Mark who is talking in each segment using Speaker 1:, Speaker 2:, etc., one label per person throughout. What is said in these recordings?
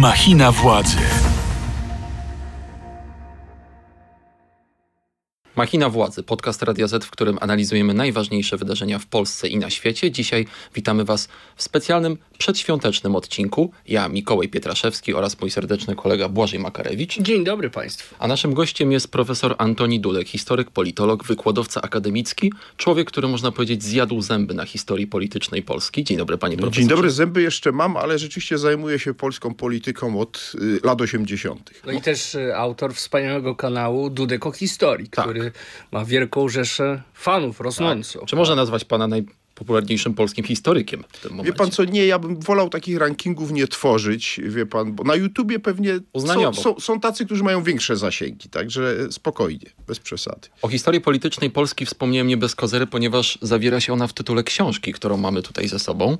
Speaker 1: Machina władzy.
Speaker 2: Machina Władzy, podcast Radia Z, w którym analizujemy najważniejsze wydarzenia w Polsce i na świecie. Dzisiaj witamy Was w specjalnym przedświątecznym odcinku. Ja, Mikołaj Pietraszewski oraz mój serdeczny kolega Błażej Makarewicz.
Speaker 3: Dzień dobry Państwu.
Speaker 2: A naszym gościem jest profesor Antoni Dudek, historyk, politolog, wykładowca akademicki, człowiek, który można powiedzieć zjadł zęby na historii politycznej Polski. Dzień dobry panie profesorze.
Speaker 4: Dzień dobry, zęby jeszcze mam, ale rzeczywiście zajmuję się polską polityką od y, lat 80.
Speaker 3: No i też y, autor wspaniałego kanału Dudek o historii,
Speaker 2: Tak.
Speaker 3: który ma wielką rzeszę fanów rosnącą.
Speaker 2: Czy można nazwać pana najpopularniejszym polskim historykiem w tym momencie?
Speaker 4: Wie pan co, nie, ja bym wolał takich rankingów nie tworzyć, wie pan, bo na YouTubie pewnie są, są, są tacy, którzy mają większe zasięgi, także spokojnie, bez przesady.
Speaker 2: O historii politycznej Polski wspomniałem nie bez kozery, ponieważ zawiera się ona w tytule książki, którą mamy tutaj ze sobą.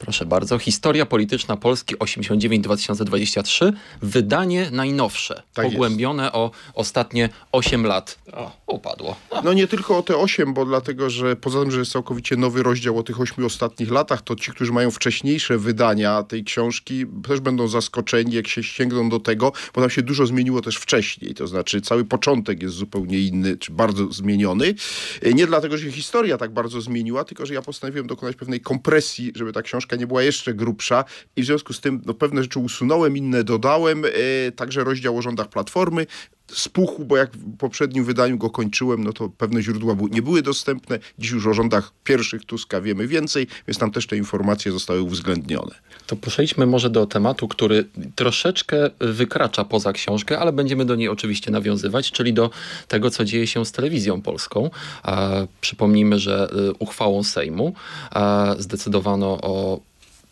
Speaker 2: Proszę bardzo. Historia polityczna Polski 89-2023. Wydanie najnowsze.
Speaker 4: Tak jest.
Speaker 2: pogłębione o ostatnie 8 lat.
Speaker 3: O.
Speaker 2: Upadło.
Speaker 4: No nie tylko o te 8, bo dlatego, że poza tym, że jest całkowicie nowy rozdział o tych 8 ostatnich latach, to ci, którzy mają wcześniejsze wydania tej książki, też będą zaskoczeni, jak się sięgną do tego, bo tam się dużo zmieniło też wcześniej. To znaczy cały początek jest zupełnie inny, czy bardzo zmieniony. E, Nie dlatego, że się historia tak bardzo zmieniła, tylko że ja postanowiłem dokonać pewnej kompresji, żeby ta książka nie była jeszcze grubsza i w związku z tym no, pewne rzeczy usunąłem, inne dodałem, e, także rozdział o rządach Platformy, spuchł, bo jak w poprzednim wydaniu go kończyłem, no to pewne źródła nie były dostępne. Dziś już o rządach pierwszych Tuska wiemy więcej, więc tam też te informacje zostały uwzględnione.
Speaker 2: To przejdźmy może do tematu, który troszeczkę wykracza poza książkę, ale będziemy do niej oczywiście nawiązywać, czyli do tego, co dzieje się z telewizją polską. E, przypomnijmy, że e, uchwałą Sejmu e, zdecydowano o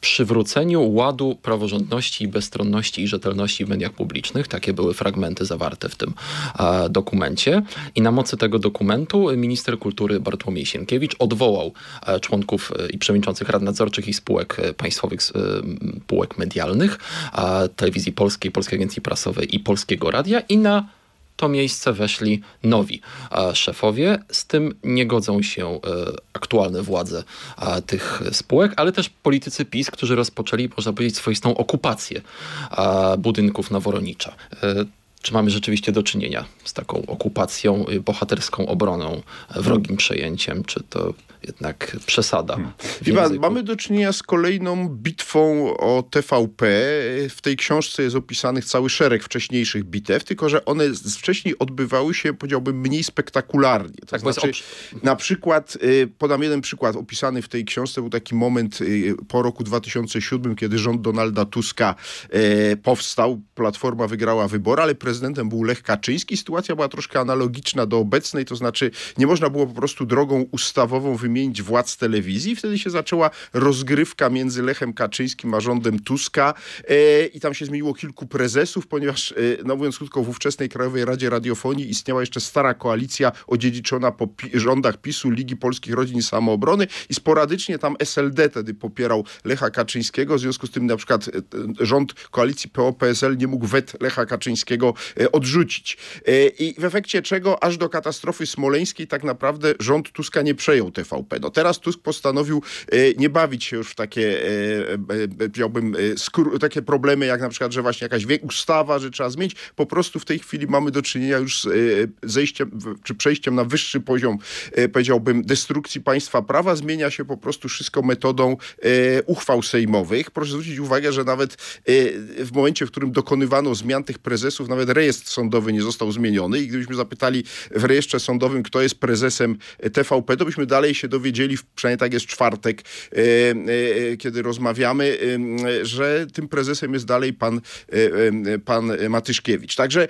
Speaker 2: przywróceniu ładu praworządności bezstronności i rzetelności w mediach publicznych. Takie były fragmenty zawarte w tym e, dokumencie. I na mocy tego dokumentu minister kultury Bartłomiej Sienkiewicz odwołał e, członków e, i przewodniczących rad nadzorczych i spółek e, państwowych, e, spółek medialnych, e, Telewizji Polskiej, Polskiej Agencji Prasowej i Polskiego Radia i na to miejsce weszli nowi e, szefowie. Z tym nie godzą się e, aktualne władze e, tych spółek, ale też politycy PiS, którzy rozpoczęli, można powiedzieć, swoistą okupację e, budynków na Woronicza. E, Czy mamy rzeczywiście do czynienia z taką okupacją, y, bohaterską obroną, e, wrogim przejęciem, czy to jednak przesada?
Speaker 4: pan,
Speaker 2: języku?
Speaker 4: mamy do czynienia z kolejną bitwą o TVP. W tej książce jest opisanych cały szereg wcześniejszych bitew, tylko że one wcześniej odbywały się, powiedziałbym, mniej spektakularnie. To
Speaker 2: Tak,
Speaker 4: znaczy, na przykład, y, podam jeden przykład opisany w tej książce, był taki moment y, po roku 2007, kiedy rząd Donalda Tuska y, powstał, Platforma wygrała wybory, ale prezydentem był Lech Kaczyński. Sytuacja była troszkę analogiczna do obecnej, to znaczy nie można było po prostu drogą ustawową wymienić władz telewizji. Wtedy się zaczęła rozgrywka między Lechem Kaczyńskim a rządem Tuska e, i tam się zmieniło kilku prezesów, ponieważ, e, no mówiąc krótko, w ówczesnej Krajowej Radzie Radiofonii istniała jeszcze stara koalicja odziedziczona po pi- rządach PiSu, Ligi Polskich Rodzin Samoobrony i sporadycznie tam SLD wtedy popierał Lecha Kaczyńskiego, w związku z tym na przykład e, e, rząd koalicji PO-PSL nie mógł wet Lecha Kaczyńskiego odrzucić. E, I w efekcie czego aż do katastrofy smoleńskiej tak naprawdę rząd Tuska nie przejął TVP. No teraz Tusk postanowił e, nie bawić się już w takie, e, e, e, powiedziałbym, e, takie problemy jak na przykład, że właśnie jakaś ustawa, że trzeba zmienić. Po prostu w tej chwili mamy do czynienia już z e, zejściem, czy przejściem na wyższy poziom, e, powiedziałbym, destrukcji państwa prawa. Zmienia się po prostu wszystko metodą e, uchwał sejmowych. Proszę zwrócić uwagę, że nawet e, w momencie, w którym dokonywano zmian tych prezesów, nawet rejestr sądowy nie został zmieniony i gdybyśmy zapytali w rejestrze sądowym, kto jest prezesem TVP, to byśmy dalej się dowiedzieli, przynajmniej tak jest czwartek, e, e, kiedy rozmawiamy, e, że tym prezesem jest dalej pan, pan Matyszkiewicz. Także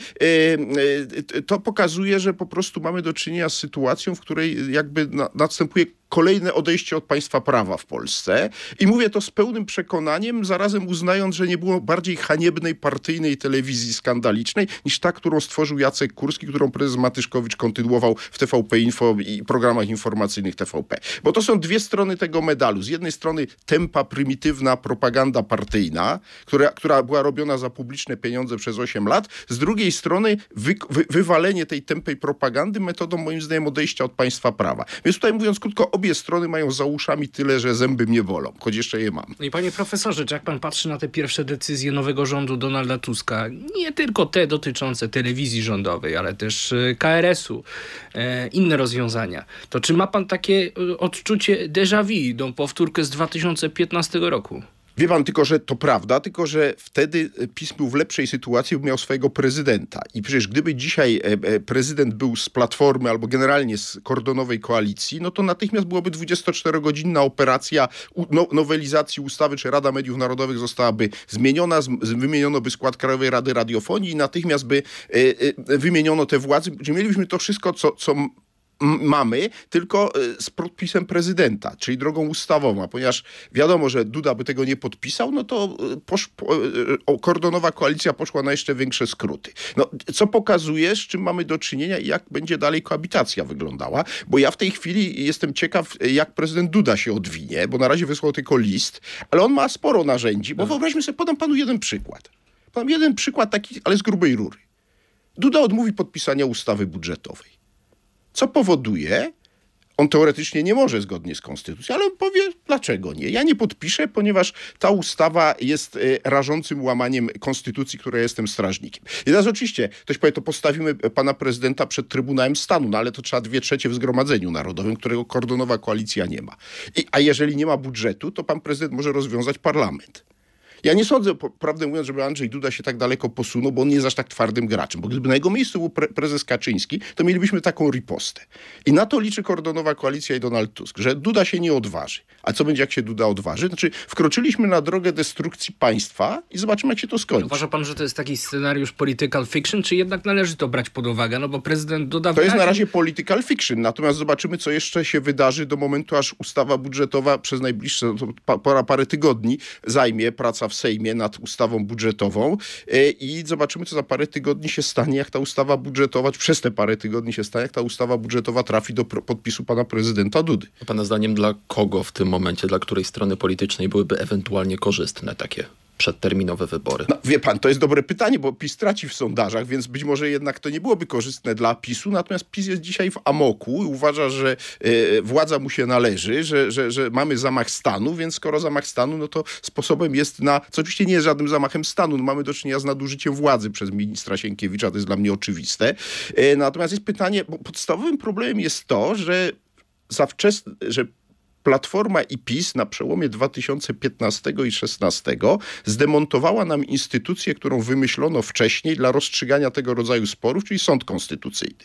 Speaker 4: to pokazuje, że po prostu mamy do czynienia z sytuacją, w której jakby na, następuje kolejne odejście od państwa prawa w Polsce. I mówię to z pełnym przekonaniem, zarazem uznając, że nie było bardziej haniebnej partyjnej telewizji skandalicznej niż ta, którą stworzył Jacek Kurski, którą prezes Matyszkowicz kontynuował w TVP Info i programach informacyjnych TVP. Bo to są dwie strony tego medalu. Z jednej strony tempa, prymitywna propaganda partyjna, która, która była robiona za publiczne pieniądze przez 8 lat. Z drugiej strony wy, wy, wywalenie tej tempej propagandy metodą, moim zdaniem, odejścia od państwa prawa. Więc tutaj mówiąc krótko, obie strony mają za uszami tyle, że zęby mnie bolą, choć jeszcze je mam.
Speaker 3: No i panie profesorze, czy jak pan patrzy na te pierwsze decyzje nowego rządu Donalda Tuska, nie tylko te dotyczące telewizji rządowej, ale też e, KRS-u, e, inne rozwiązania, to czy ma pan takie e, odczucie déjà vu, tą powtórkę z 2015 roku?
Speaker 4: Wie pan tylko, że to prawda, tylko że wtedy e, PiS był w lepszej sytuacji, bo miał swojego prezydenta. I przecież gdyby dzisiaj e, e, prezydent był z Platformy albo generalnie z kordonowej koalicji, no to natychmiast byłoby 24-godzinna operacja no, nowelizacji ustawy, czy Rada Mediów Narodowych zostałaby zmieniona, z, wymieniono by skład Krajowej Rady Radiofonii i natychmiast by wymieniono te władze. Czyli mielibyśmy to wszystko, co, co mamy, tylko e, z podpisem prezydenta, czyli drogą ustawową, a ponieważ wiadomo, że Duda by tego nie podpisał, no to e, posz, po, e, kordonowa koalicja poszła na jeszcze większe skróty. No, co pokazuje, z czym mamy do czynienia i jak będzie dalej koabitacja wyglądała, bo ja w tej chwili jestem ciekaw, jak prezydent Duda się odwinie, bo na razie wysłał tylko list, ale on ma sporo narzędzi, bo wyobraźmy sobie, podam panu jeden przykład. Podam jeden przykład taki, ale z grubej rury. Duda odmówi podpisania ustawy budżetowej co powoduje, on teoretycznie nie może zgodnie z konstytucją, ale on powie, dlaczego nie. Ja nie podpiszę, ponieważ ta ustawa jest e, rażącym łamaniem konstytucji, której jestem strażnikiem. I teraz oczywiście ktoś powie, to postawimy pana prezydenta przed Trybunałem Stanu, no ale to trzeba dwie trzecie w Zgromadzeniu Narodowym, którego kordonowa koalicja nie ma. I, a jeżeli nie ma budżetu, to pan prezydent może rozwiązać parlament. Ja nie sądzę, prawdę mówiąc, żeby Andrzej Duda się tak daleko posunął, bo on nie jest aż tak twardym graczem. Bo gdyby na jego miejscu był pre prezes Kaczyński, to mielibyśmy taką ripostę. I na to liczy kordonowa koalicja i Donald Tusk, że Duda się nie odważy. A co będzie, jak się Duda odważy? Znaczy, wkroczyliśmy na drogę destrukcji państwa i zobaczymy, jak się to skończy.
Speaker 3: Uważa pan, że to jest taki scenariusz political fiction, czy jednak należy to brać pod uwagę? No bo prezydent Duda...
Speaker 4: To jest na razie political fiction, natomiast zobaczymy, co jeszcze się wydarzy do momentu, aż ustawa budżetowa przez najbliższe, no to pa, pora parę tygodni, zajmie praca w Sejmie nad ustawą budżetową e, i zobaczymy, co za parę tygodni się stanie, jak ta ustawa budżetowa, przez te parę tygodni się stanie, jak ta ustawa budżetowa trafi do podpisu pana prezydenta Dudy.
Speaker 2: Pana zdaniem dla kogo w tym momencie, dla której strony politycznej byłyby ewentualnie korzystne takie przedterminowe wybory?
Speaker 4: No, wie pan, to jest dobre pytanie, bo PiS traci w sondażach, więc być może jednak to nie byłoby korzystne dla PiSu, natomiast PiS jest dzisiaj w amoku i uważa, że e, władza mu się należy, że, że, że mamy zamach stanu, więc skoro zamach stanu, no to sposobem jest na, co oczywiście nie jest żadnym zamachem stanu, no mamy do czynienia z nadużyciem władzy przez ministra Sienkiewicza, to jest dla mnie oczywiste. E, natomiast jest pytanie, bo podstawowym problemem jest to, że za wczesne, że Platforma i PiS na przełomie 2015 i 2016 zdemontowała nam instytucję, którą wymyślono wcześniej dla rozstrzygania tego rodzaju sporów, czyli sąd konstytucyjny.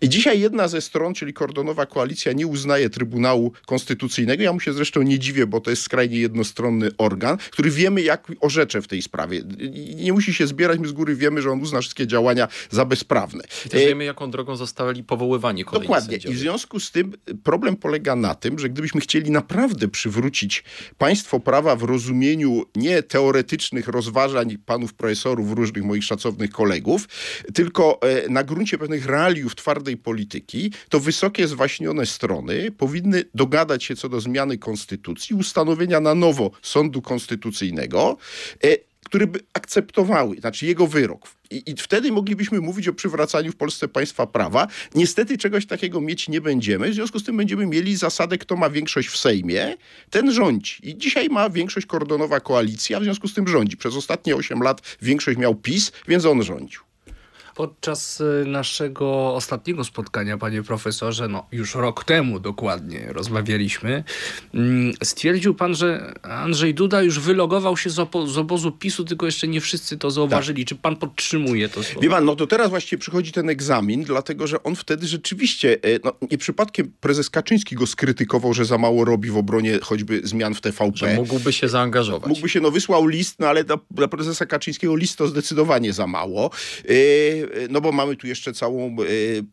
Speaker 4: I dzisiaj jedna ze stron, czyli kordonowa koalicja, nie uznaje Trybunału Konstytucyjnego. Ja mu się zresztą nie dziwię, bo to jest skrajnie jednostronny organ, który wiemy, jak orzecze w tej sprawie. I Nie musi się zbierać, my z góry wiemy, że on uzna wszystkie działania za bezprawne.
Speaker 2: I też wiemy, jaką drogą zostali powoływani kolejni
Speaker 4: Dokładnie. I
Speaker 2: sędziowie.
Speaker 4: w związku z tym problem polega na tym, że gdybyśmy chcieli naprawdę przywrócić państwo prawa w rozumieniu nie teoretycznych rozważań panów profesorów, różnych moich szacownych kolegów, tylko e, na gruncie pewnych realiów twardej polityki, to wysokie zwaśnione strony powinny dogadać się co do zmiany konstytucji, ustanowienia na nowo sądu konstytucyjnego, e, które by akceptowały, znaczy jego wyrok. I, I wtedy moglibyśmy mówić o przywracaniu w Polsce państwa prawa. Niestety czegoś takiego mieć nie będziemy. W związku z tym będziemy mieli zasadę, kto ma większość w Sejmie, ten rządzi. I dzisiaj ma większość kordonowa koalicja, w związku z tym rządzi. Przez ostatnie 8 lat większość miał PiS, więc on rządził.
Speaker 3: Podczas y, naszego ostatniego spotkania, panie profesorze, no już rok temu dokładnie rozmawialiśmy, mm, stwierdził pan, że Andrzej Duda już wylogował się z, opo- z obozu PiSu, tylko jeszcze nie wszyscy to zauważyli. Czy pan podtrzymuje to słowo?
Speaker 4: Wie pan, no to teraz właściwie przychodzi ten egzamin, dlatego że on wtedy rzeczywiście, e, no nie przypadkiem prezes Kaczyński go skrytykował, że za mało robi w obronie choćby zmian w TVP.
Speaker 2: Że mógłby się zaangażować.
Speaker 4: Mógłby się, no wysłał list, no ale dla, dla prezesa Kaczyńskiego list to zdecydowanie za mało. E, no bo mamy tu jeszcze całą, e,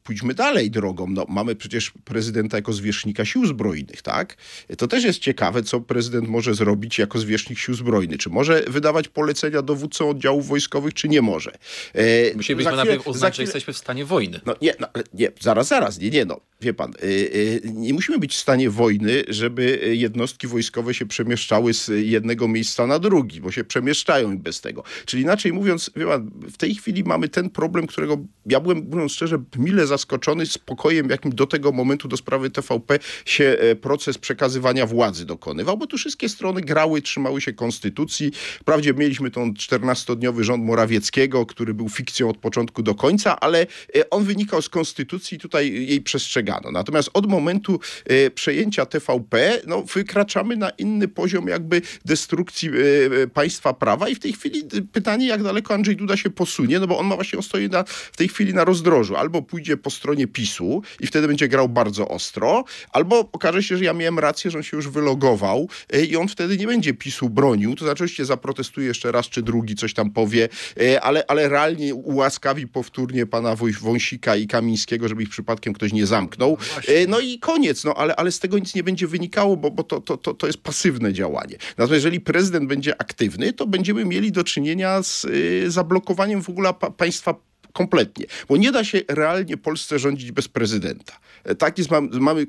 Speaker 4: pójdźmy dalej drogą, no mamy przecież prezydenta jako zwierzchnika sił zbrojnych, tak? To też jest ciekawe, co prezydent może zrobić jako zwierzchnik sił zbrojnych. Czy może wydawać polecenia dowódcom oddziałów wojskowych, czy nie może? E,
Speaker 2: Musielibyśmy najpierw uznać, że
Speaker 4: chwilę-
Speaker 2: jesteśmy w stanie wojny.
Speaker 4: no nie, no, ale nie, zaraz, zaraz, nie, nie, no, wie pan, y, y, nie musimy być w stanie wojny, żeby y, jednostki wojskowe się przemieszczały z jednego miejsca na drugi, bo się przemieszczają i bez tego. Czyli inaczej mówiąc, wie pan, w tej chwili mamy ten problem, którego ja byłem, mówiąc szczerze, mile zaskoczony spokojem, jakim do tego momentu do sprawy TVP się e, proces przekazywania władzy dokonywał, bo tu wszystkie strony grały, trzymały się konstytucji. Wprawdzie mieliśmy ten 14-dniowy rząd Morawieckiego, który był fikcją od początku do końca, ale e, on wynikał z konstytucji i tutaj jej przestrzegano. Natomiast od momentu e, przejęcia TVP, no, wykraczamy na inny poziom jakby destrukcji e, państwa prawa i w tej chwili e, pytanie, jak daleko Andrzej Duda się posunie, no bo on ma właśnie, stoi na, w tej chwili na rozdrożu. Albo pójdzie po stronie PiSu i wtedy będzie grał bardzo ostro, albo okaże się, że ja miałem rację, że on się już wylogował e, i on wtedy nie będzie PiSu bronił, to znaczy oczywiście zaprotestuje jeszcze raz czy drugi, coś tam powie, e, ale, ale realnie ułaskawi powtórnie pana Wąsika i Kamińskiego, żeby ich przypadkiem ktoś nie zamknął. E, No i koniec, no ale, ale z tego nic nie będzie wynikało, bo, bo to, to, to, to jest pasywne działanie. Natomiast jeżeli prezydent będzie aktywny, to będziemy mieli do czynienia z y, zablokowaniem w ogóle pa- państwa kompletnie, bo nie da się realnie Polsce rządzić bez prezydenta. E, Tak jest, mam, mamy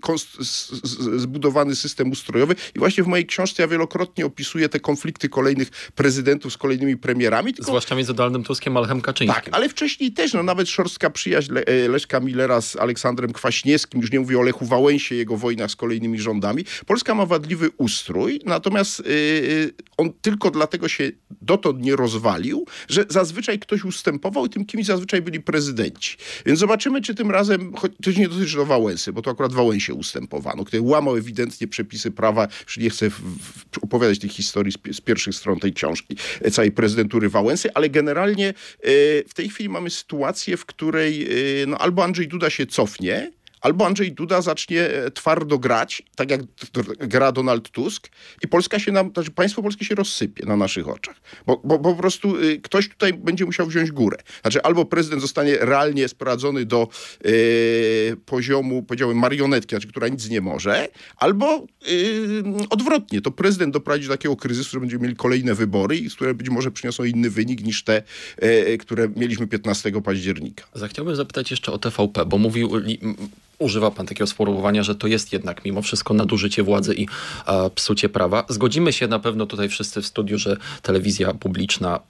Speaker 4: zbudowany system ustrojowy i właśnie w mojej książce ja wielokrotnie opisuję te konflikty kolejnych prezydentów z kolejnymi premierami. Tylko
Speaker 2: Zwłaszcza między Donaldem Tuskiem a Lechem Kaczyńskim.
Speaker 4: tak, ale wcześniej też, no nawet szorstka przyjaźń Le e, Leszka Millera z Aleksandrem Kwaśniewskim, już nie mówię o Lechu Wałęsie, jego wojnach z kolejnymi rządami. Polska ma wadliwy ustrój, natomiast yy, on tylko dlatego się dotąd nie rozwalił, że zazwyczaj ktoś ustępował i tym kimś zazwyczaj byli prezydenci. Więc zobaczymy, czy tym razem, choć to nie dotyczy do Wałęsy, bo to akurat Wałęsie ustępowano, który łamał ewidentnie przepisy prawa, już nie chcę w, w, opowiadać tych historii z, z pierwszych stron tej książki, e, całej prezydentury Wałęsy, ale generalnie e, w tej chwili mamy sytuację, w której e, no, albo Andrzej Duda się cofnie, albo Andrzej Duda zacznie e, twardo grać, tak jak gra Donald Tusk i Polska się nam, znaczy państwo polskie się rozsypie na naszych oczach. Bo, bo, po prostu y, ktoś tutaj będzie musiał wziąć górę. Znaczy albo prezydent zostanie realnie sprowadzony do y, poziomu, powiedziałbym, marionetki, znaczy, która nic nie może, albo y, odwrotnie, to prezydent doprowadzi do takiego kryzysu, że będziemy mieli kolejne wybory, i które być może przyniosą inny wynik niż te, y, które mieliśmy 15 października.
Speaker 2: Zachciałbym zapytać jeszcze o TVP, bo mówił, używa pan takiego sformułowania, że to jest jednak mimo wszystko nadużycie władzy i e, psucie prawa. Zgodzimy się na pewno tutaj wszyscy w studiu, że telewizja publiczna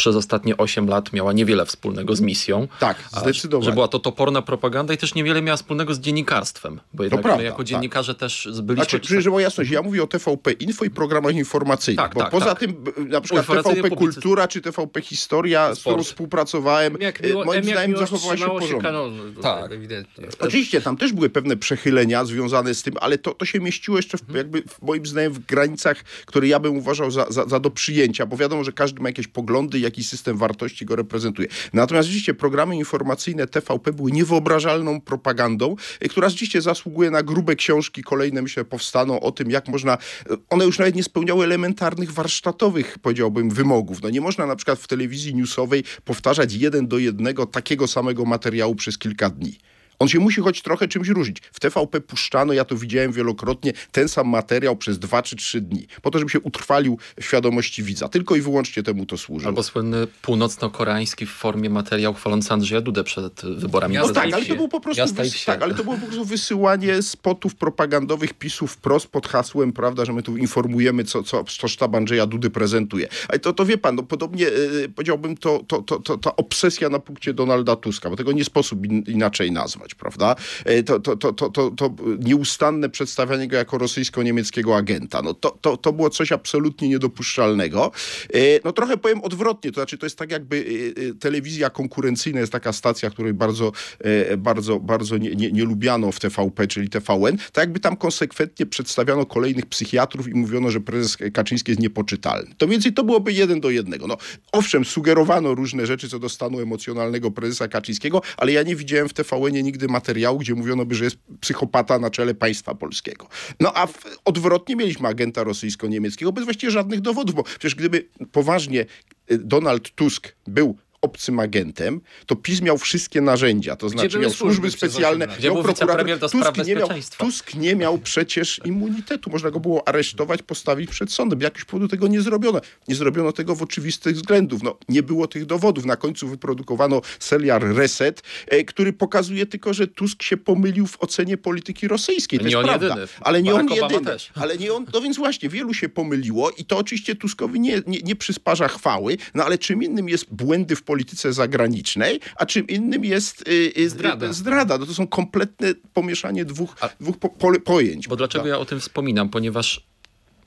Speaker 2: przez ostatnie 8 lat miała niewiele wspólnego z misją.
Speaker 4: Tak, zdecydowanie.
Speaker 2: Że była to toporna propaganda i też niewiele miała wspólnego z dziennikarstwem. Bo jednak
Speaker 4: prawda,
Speaker 2: my jako
Speaker 4: tak.
Speaker 2: dziennikarze też byliśmy...
Speaker 4: Znaczy, żeby było jasność, ja mówię o TVP Info i programach informacyjnych,
Speaker 2: Tak,
Speaker 4: bo
Speaker 2: tak,
Speaker 4: poza
Speaker 2: tak.
Speaker 4: tym na przykład TVP. Kultura czy TVP Historia, z którą współpracowałem,
Speaker 3: Jak
Speaker 4: e,
Speaker 3: miło,
Speaker 4: moim zdaniem zachowała się porządnie.
Speaker 3: kanonu,
Speaker 2: Tak.
Speaker 3: tak. ewidentnie.
Speaker 4: Oczywiście, tam też były pewne przechylenia związane z tym, ale to, to się mieściło jeszcze w, jakby w moim zdaniem w granicach, które ja bym uważał za, za, za do przyjęcia, bo wiadomo, że każdy ma jakieś poglądy, jakiś system wartości go reprezentuje. Natomiast rzeczywiście programy informacyjne TVP były niewyobrażalną propagandą, y, która rzeczywiście zasługuje na grube książki, kolejne myślę powstaną o tym, jak można, y, one już nawet nie spełniały elementarnych warsztatowych, powiedziałbym, wymogów. No nie można na przykład w telewizji newsowej powtarzać jeden do jednego takiego samego materiału przez kilka dni. On się musi choć trochę czymś różnić. W TVP puszczano, ja to widziałem wielokrotnie, ten sam materiał przez dwa czy trzy dni, po to, żeby się utrwalił w świadomości widza. Tylko i wyłącznie temu to służy.
Speaker 2: Albo słynny północno-koreański w formie materiał chwalący Andrzeja Dudę przed wyborami
Speaker 4: No tak, ale to było po prostu, wys- tak, ale to było po prostu wysyłanie spotów propagandowych PiSu wprost pod hasłem, prawda, że my tu informujemy, co, co, co sztab Andrzeja Dudy prezentuje. Ale to, to wie pan, no podobnie e, powiedziałbym, to, to, to, to, ta obsesja na punkcie Donalda Tuska, bo tego nie sposób in, inaczej nazwać, prawda? E, To, to, to, to, to, nieustanne przedstawianie go jako rosyjsko-niemieckiego agenta. No to, to, to było coś absolutnie niedopuszczalnego. E, No trochę powiem odwrotnie, to znaczy to jest tak jakby e, e, telewizja konkurencyjna jest taka stacja, której bardzo, e, bardzo, bardzo nie, nie, nie lubiano w TVP, czyli TVN, tak jakby tam konsekwentnie przedstawiano kolejnych psychiatrów i mówiono, że prezes Kaczyński jest niepoczytalny. To więcej to byłoby jeden do jednego. No, owszem, sugerowano różne rzeczy co do stanu emocjonalnego prezesa Kaczyńskiego, ale ja nie widziałem w TVN nigdy materiału, gdzie mówiono by, że jest psychopata na czele państwa polskiego. No a w, odwrotnie mieliśmy agenta rosyjsko-niemieckiego bez właściwie żadnych dowodów, bo przecież gdyby poważnie y, Donald Tusk był obcym agentem, to PiS miał wszystkie narzędzia, to znaczy
Speaker 3: były
Speaker 4: miał
Speaker 3: służby
Speaker 4: specjalne?
Speaker 2: Gdzie
Speaker 4: miał prokurator. Tusk nie, miał? Tusk nie miał przecież immunitetu, można go było aresztować, postawić przed sądem. Jakiegoś powodu tego nie zrobiono. Nie zrobiono tego w oczywistych względów. No, nie było tych dowodów. Na końcu wyprodukowano serial Reset, e, który pokazuje tylko, że Tusk się pomylił w ocenie polityki rosyjskiej. To
Speaker 2: Nie
Speaker 4: jest
Speaker 2: on
Speaker 4: prawda.
Speaker 2: jedyny.
Speaker 4: Ale nie
Speaker 2: Barack
Speaker 4: on
Speaker 2: Obama
Speaker 4: jedyny.
Speaker 2: też.
Speaker 4: Ale nie on, no więc właśnie, wielu się pomyliło i to oczywiście Tuskowi nie, nie, nie przysparza chwały, no ale czym innym jest błędy w polityce zagranicznej, a czym innym jest y, y,
Speaker 3: Zdrada.
Speaker 4: zdrada. No to są kompletne pomieszanie dwóch, dwóch po, po, pojęć.
Speaker 2: Bo dlaczego ja o tym wspominam? Ponieważ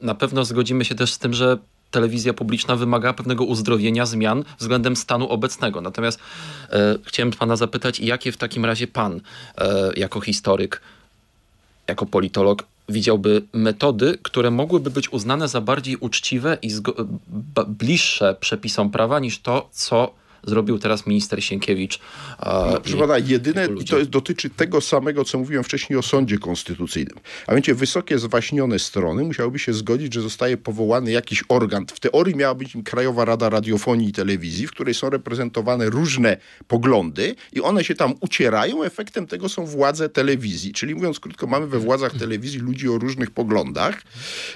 Speaker 2: na pewno zgodzimy się też z tym, że telewizja publiczna wymaga pewnego uzdrowienia, zmian względem stanu obecnego. Natomiast e, chciałem pana zapytać, jakie w takim razie pan, e, jako historyk, jako politolog, widziałby metody, które mogłyby być uznane za bardziej uczciwe i bliższe przepisom prawa niż to, co zrobił teraz minister Sienkiewicz. e,
Speaker 4: No, proszę pana, jedyne, i to jest, dotyczy tego samego, co mówiłem wcześniej o sądzie konstytucyjnym. A mianowicie wysokie, zwaśnione strony musiałyby się zgodzić, że zostaje powołany jakiś organ. W teorii miała być nim Krajowa Rada Radiofonii i Telewizji, w której są reprezentowane różne poglądy i one się tam ucierają. Efektem tego są władze telewizji. Czyli mówiąc krótko, mamy we władzach telewizji ludzi o różnych poglądach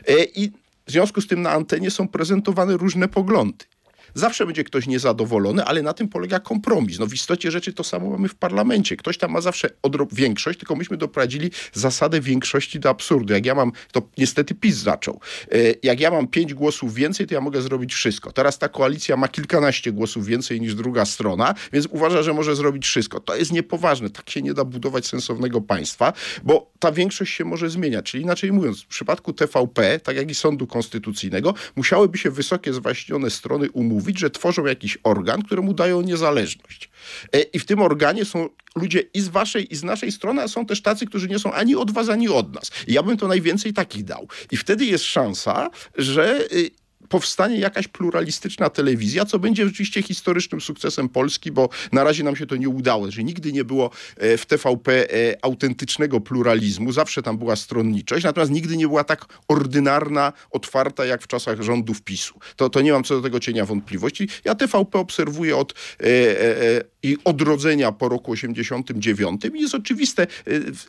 Speaker 4: e, i w związku z tym na antenie są prezentowane różne poglądy. Zawsze będzie ktoś niezadowolony, ale na tym polega kompromis. No w istocie rzeczy to samo mamy w parlamencie. Ktoś tam ma zawsze większość, tylko myśmy doprowadzili zasadę większości do absurdu. Jak ja mam, to niestety PiS zaczął. E, Jak ja mam pięć głosów więcej, to ja mogę zrobić wszystko. Teraz ta koalicja ma kilkanaście głosów więcej niż druga strona, więc uważa, że może zrobić wszystko. To jest niepoważne. Tak się nie da budować sensownego państwa, bo ta większość się może zmieniać. Czyli inaczej mówiąc, w przypadku TVP, tak jak i Sądu Konstytucyjnego, musiałyby się wysokie, zwaśnione strony umówić, że tworzą jakiś organ, któremu dają niezależność. E, I w tym organie są ludzie i z waszej, i z naszej strony, a są też tacy, którzy nie są ani od was, ani od nas. I ja bym to najwięcej takich dał. I wtedy jest szansa, że y, powstanie jakaś pluralistyczna telewizja, co będzie rzeczywiście historycznym sukcesem Polski, bo na razie nam się to nie udało, że nigdy nie było e, w TVP e, autentycznego pluralizmu, zawsze tam była stronniczość, natomiast nigdy nie była tak ordynarna, otwarta jak w czasach rządów PiSu. To, to nie mam co do tego cienia wątpliwości. Ja TVP obserwuję od e, i odrodzenia po roku 89 i jest oczywiste, e,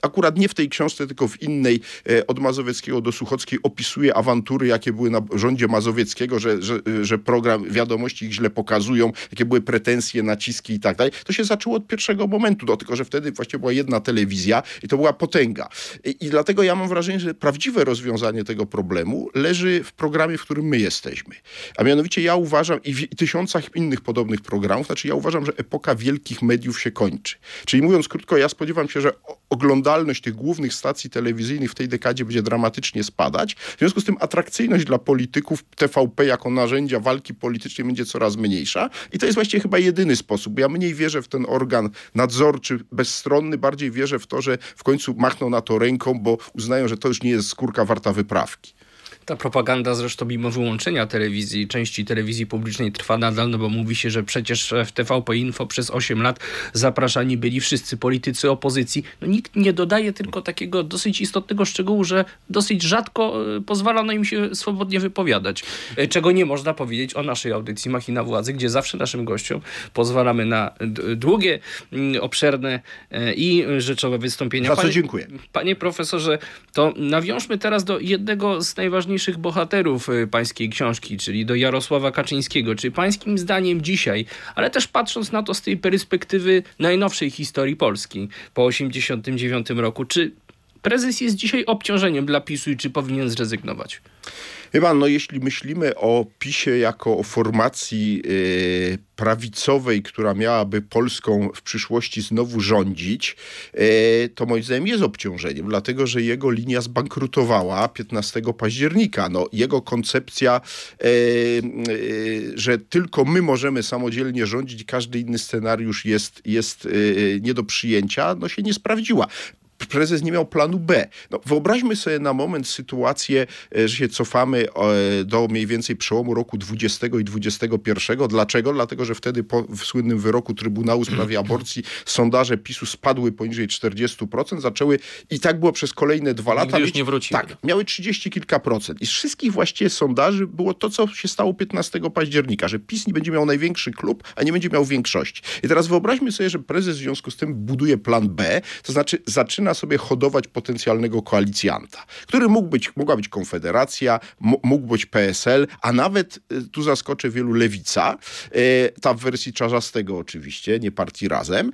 Speaker 4: akurat nie w tej książce, tylko w innej, e, od Mazowieckiego do Suchockiej opisuje awantury, jakie były na rządzie Mazowieckiego, że, że, że program wiadomości ich źle pokazują, jakie były pretensje, naciski i tak dalej. To się zaczęło od pierwszego momentu, no, tylko że wtedy właśnie była jedna telewizja i to była potęga. I, I dlatego ja mam wrażenie, że prawdziwe rozwiązanie tego problemu leży w programie, w którym my jesteśmy. A mianowicie ja uważam, i w tysiącach innych podobnych programów, znaczy ja uważam, że epoka wielkich mediów się kończy. Czyli mówiąc krótko, ja spodziewam się, że oglądalność tych głównych stacji telewizyjnych w tej dekadzie będzie dramatycznie spadać. W związku z tym atrakcyjność dla polityków TVP jako narzędzia walki politycznej będzie coraz mniejsza. I to jest właściwie chyba jedyny sposób. Ja mniej wierzę w ten organ nadzorczy, bezstronny, bardziej wierzę w to, że w końcu machną na to ręką, bo uznają, że to już nie jest skórka warta wyprawki.
Speaker 3: Ta propaganda zresztą mimo wyłączenia telewizji, części telewizji publicznej trwa nadal, no bo mówi się, że przecież w TVP Info przez 8 lat zapraszani byli wszyscy politycy opozycji. No nikt nie dodaje tylko takiego dosyć istotnego szczegółu, że dosyć rzadko e, pozwalano im się swobodnie wypowiadać. E, Czego nie można powiedzieć o naszej audycji Machina Władzy, gdzie zawsze naszym gościom pozwalamy na długie, mm, obszerne e, i rzeczowe wystąpienia.
Speaker 4: Za co dziękuję.
Speaker 3: Panie profesorze, to nawiążmy teraz do jednego z najważniejszych bohaterów y, pańskiej książki, czyli do Jarosława Kaczyńskiego. Czy pańskim zdaniem dzisiaj, ale też patrząc na to z tej perspektywy najnowszej historii Polski po 89 roku, czy prezes jest dzisiaj obciążeniem dla PiSu i czy powinien zrezygnować?
Speaker 4: Chyba, no jeśli myślimy o PiSie jako o formacji y, prawicowej, która miałaby Polską w przyszłości znowu rządzić, y, to moim zdaniem jest obciążeniem, dlatego że jego linia zbankrutowała 15 października. No, jego koncepcja, y, y, że tylko my możemy samodzielnie rządzić, każdy inny scenariusz jest, jest y, nie do przyjęcia, no się nie sprawdziła prezes nie miał planu B. No, wyobraźmy sobie na moment sytuację, e, że się cofamy e, do mniej więcej przełomu roku 20 i 21. Dlaczego? Dlatego, że wtedy po, w słynnym wyroku Trybunału w sprawie aborcji sondaże PiSu spadły poniżej 40%, zaczęły i tak było przez kolejne dwa
Speaker 2: Nigdy
Speaker 4: lata.
Speaker 2: już
Speaker 4: mieć-
Speaker 2: nie wróciły.
Speaker 4: Tak, miały 30 kilka procent. I z wszystkich właściwie sondaży było to, co się stało 15 października, że PiS nie będzie miał największy klub, a nie będzie miał większości. I teraz wyobraźmy sobie, że prezes w związku z tym buduje plan B, to znaczy zaczyna zaczyna sobie hodować potencjalnego koalicjanta, który mógł być, mogła być Konfederacja, mógł być PSL, a nawet, tu zaskoczę wielu, Lewica, ta w wersji czarzastego oczywiście, nie partii Razem,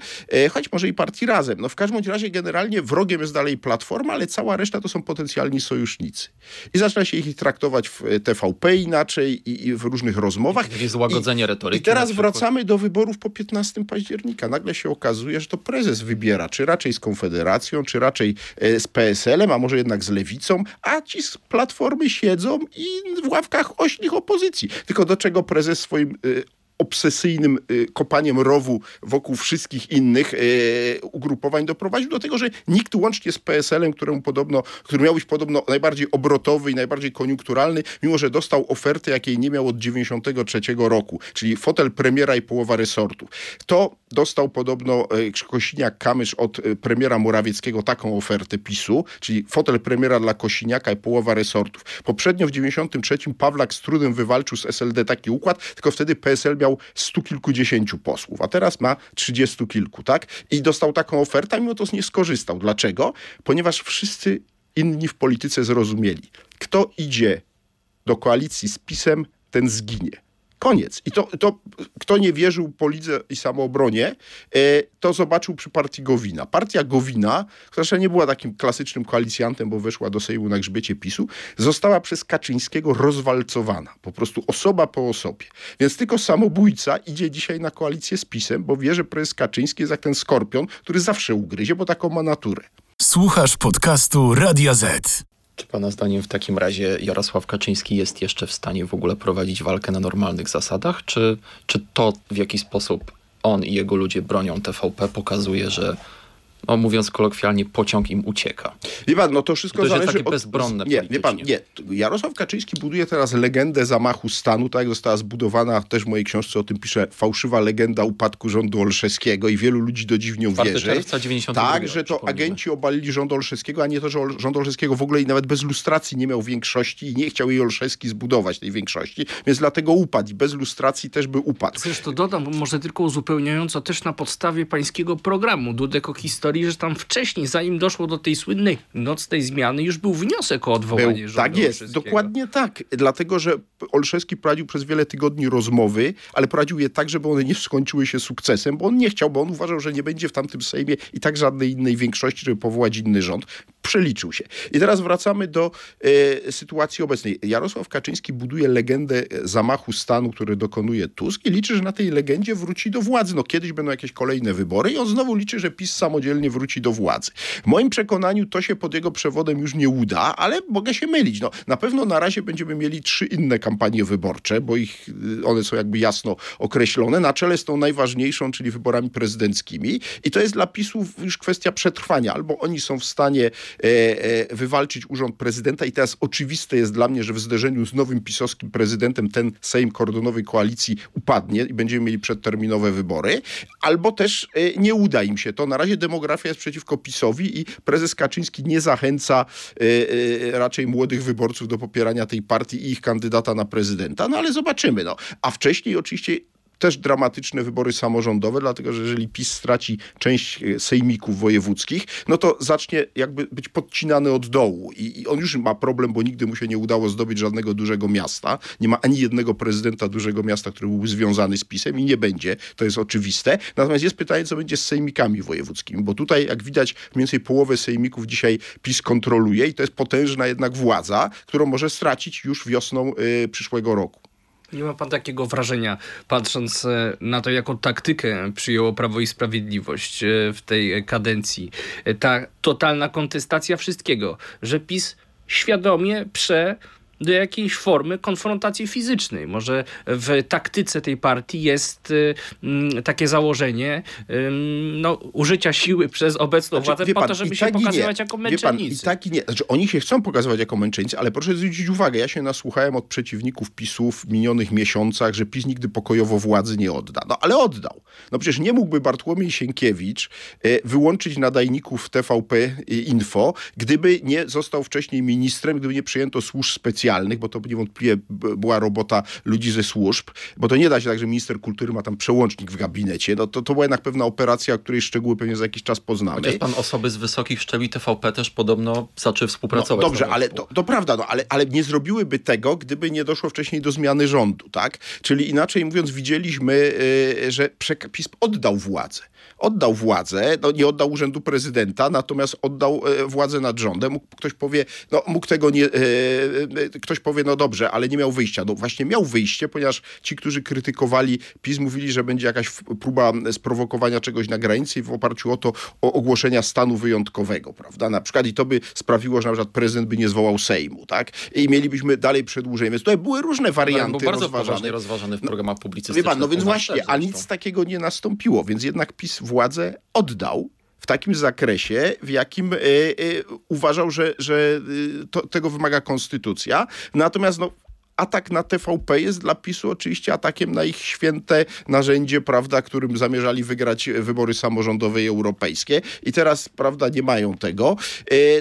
Speaker 4: choć może i partii Razem. No w każdym razie generalnie wrogiem jest dalej Platforma, ale cała reszta to są potencjalni sojusznicy. I zaczyna się ich traktować w TVP inaczej i, i w różnych rozmowach.
Speaker 2: Złagodzenie
Speaker 4: I,
Speaker 2: retoryki.
Speaker 4: I teraz wracamy do wyborów po 15 października. Nagle się okazuje, że to prezes wybiera, czy raczej z Konfederacją, czy raczej e, z PSL-em, a może jednak z Lewicą, a ci z Platformy siedzą i w ławkach oślich opozycji. Tylko do czego prezes swoim e, obsesyjnym y, kopaniem rowu wokół wszystkich innych y, ugrupowań doprowadził do tego, że nikt łącznie z PSL-em, któremu podobno, który miał być podobno najbardziej obrotowy i najbardziej koniunkturalny, mimo że dostał ofertę, jakiej nie miał od 93 roku, czyli fotel premiera i połowa resortu. To dostał podobno y, Kosiniak-Kamysz od premiera Morawieckiego taką ofertę PiSu, czyli fotel premiera dla Kosiniaka i połowa resortów. Poprzednio w 93 Pawlak z trudem wywalczył z SLD taki układ, tylko wtedy PSL miał stu kilkudziesięciu posłów, a teraz ma trzydziestu kilku, tak? I dostał taką ofertę, mimo to nie skorzystał. Dlaczego? Ponieważ wszyscy inni w polityce zrozumieli, kto idzie do koalicji z PiSem, ten zginie. Koniec. I to, to kto nie wierzył Polidze i samoobronie, e, to zobaczył przy partii Gowina. Partia Gowina, która nie była takim klasycznym koalicjantem, bo weszła do Sejmu na grzbiecie PiSu, została przez Kaczyńskiego rozwalcowana. Po prostu osoba po osobie. Więc tylko samobójca idzie dzisiaj na koalicję z PiSem, bo wie, że prezes Kaczyński jest jak ten skorpion, który zawsze ugryzie, bo taką ma naturę.
Speaker 1: Słuchasz podcastu Radia Z.
Speaker 2: Czy Pana zdaniem w takim razie Jarosław Kaczyński jest jeszcze w stanie w ogóle prowadzić walkę na normalnych zasadach? Czy, czy to, w jaki sposób on i jego ludzie bronią TVP, pokazuje, że no mówiąc kolokwialnie, pociąg im ucieka.
Speaker 4: Wie pan, no to wszystko
Speaker 2: to
Speaker 4: zależy
Speaker 2: jest takie
Speaker 4: od...
Speaker 2: bezbronne
Speaker 4: Nie, wie pan, nie. Jarosław Kaczyński buduje teraz legendę zamachu stanu, tak jak została zbudowana, też w mojej książce o tym pisze, fałszywa legenda upadku rządu Olszewskiego i wielu ludzi do dziwnią wierzy.
Speaker 2: czerwca 92
Speaker 4: Tak, że to agenci obalili rząd Olszewskiego, a nie to, że rząd Olszewskiego w ogóle i nawet bez lustracji nie miał większości i nie chciał jej Olszewski zbudować tej większości, więc dlatego upadł i bez lustracji też by upadł.
Speaker 3: Zresztą dodam, może tylko uzupełniająco, też na podstawie pańskiego programu Dudek o historii historii, że tam wcześniej, zanim doszło do tej słynnej nocnej zmiany, już był wniosek o odwołanie był, rządu
Speaker 4: Tak jest, dokładnie tak. Dlatego, że Olszewski prowadził przez wiele tygodni rozmowy, ale prowadził je tak, żeby one nie skończyły się sukcesem, bo on nie chciał, bo on uważał, że nie będzie w tamtym Sejmie i tak żadnej innej większości, żeby powołać inny rząd. Przeliczył się. I teraz wracamy do e, sytuacji obecnej. Jarosław Kaczyński buduje legendę zamachu stanu, który dokonuje Tusk i liczy, że na tej legendzie wróci do władzy. No kiedyś będą jakieś kolejne wybory i on znowu liczy, że PiS samodzielnie wróci do władzy. W moim przekonaniu to się pod jego przewodem już nie uda, ale mogę się mylić. No, na pewno na razie będziemy mieli trzy inne kampanie wyborcze, bo ich, y, one są jakby jasno określone, na czele z tą najważniejszą, czyli wyborami prezydenckimi. I to jest dla PiSu już kwestia przetrwania. Albo oni są w stanie e, e, wywalczyć urząd prezydenta i teraz oczywiste jest dla mnie, że w zderzeniu z nowym pisowskim prezydentem ten Sejm kordonowej koalicji upadnie i będziemy mieli przedterminowe wybory. Albo też e, nie uda im się to. Na razie demografia jest przeciwko PiSowi i prezes Kaczyński nie zachęca e, e, raczej młodych wyborców do popierania tej partii i ich kandydata na prezydenta. No ale zobaczymy. No. A wcześniej oczywiście też dramatyczne wybory samorządowe, dlatego że jeżeli PiS straci część e, sejmików wojewódzkich, no to zacznie jakby być podcinany od dołu. I, I, on już ma problem, bo nigdy mu się nie udało zdobyć żadnego dużego miasta. Nie ma ani jednego prezydenta dużego miasta, który byłby związany z PiSem i nie będzie. To jest oczywiste. Natomiast jest pytanie, co będzie z sejmikami wojewódzkimi, bo tutaj, jak widać, mniej więcej połowę sejmików dzisiaj PiS kontroluje i to jest potężna jednak władza, którą może stracić już wiosną y, przyszłego roku.
Speaker 3: Nie ma pan takiego wrażenia, patrząc e, na to, jaką taktykę przyjęło Prawo i Sprawiedliwość e, w tej kadencji, e, ta totalna kontestacja wszystkiego, że PiS świadomie prze do jakiejś formy konfrontacji fizycznej. Może w taktyce tej partii jest y, mm, takie założenie no, użycia siły przez obecną znaczy, władzę po pan, to, żeby się tak pokazywać jako męczennicy.
Speaker 4: Pan, I tak i nie. Znaczy, oni się chcą pokazywać jako męczennicy, ale proszę zwrócić uwagę, ja się nasłuchałem od przeciwników PiSów w minionych miesiącach, że PiS nigdy pokojowo władzy nie odda. No ale oddał. No przecież nie mógłby Bartłomiej Sienkiewicz e, wyłączyć nadajników TVP Info, gdyby nie został wcześniej ministrem, gdyby nie przyjęto służb specjalnych bo to niewątpliwie była robota ludzi ze służb, bo to nie da się tak, że minister kultury ma tam przełącznik w gabinecie. No to, to była jednak pewna operacja, o której szczegóły pewnie za jakiś czas poznamy.
Speaker 2: Chociaż pan osoby z wysokich szczebli TVP też podobno zaczęły
Speaker 4: No,
Speaker 2: współpracować.
Speaker 4: dobrze,
Speaker 2: z
Speaker 4: ale to, to prawda, no, ale, ale nie zrobiłyby tego, gdyby nie doszło wcześniej do zmiany rządu, tak? Czyli inaczej mówiąc, widzieliśmy, y, że PiS oddał władzę. Oddał władzę, no nie oddał urzędu prezydenta, natomiast oddał e, władzę nad rządem. Mógł, ktoś powie, no mógł tego nie, e, e, ktoś powie, no dobrze, ale nie miał wyjścia. No właśnie miał wyjście, ponieważ ci, którzy krytykowali PiS, mówili, że będzie jakaś próba sprowokowania czegoś na granicy i w oparciu o to o ogłoszenia stanu wyjątkowego, prawda? Na przykład i to by sprawiło, że na przykład prezydent by nie zwołał Sejmu, tak? I mielibyśmy dalej przedłużenie. Więc tutaj były różne
Speaker 2: Był
Speaker 4: warianty
Speaker 2: bardzo
Speaker 4: rozważane.
Speaker 2: w programach
Speaker 4: Wie
Speaker 2: publicystycznych.
Speaker 4: pan, no więc właśnie, a nic takiego nie nastąpiło, więc jednak PiS władzę oddał w takim zakresie, w jakim y, y, uważał, że, że y, to, tego wymaga konstytucja. Natomiast no, atak na TVP jest dla PiSu oczywiście atakiem na ich święte narzędzie, prawda, którym zamierzali wygrać wybory samorządowe i europejskie. I teraz, prawda, nie mają tego.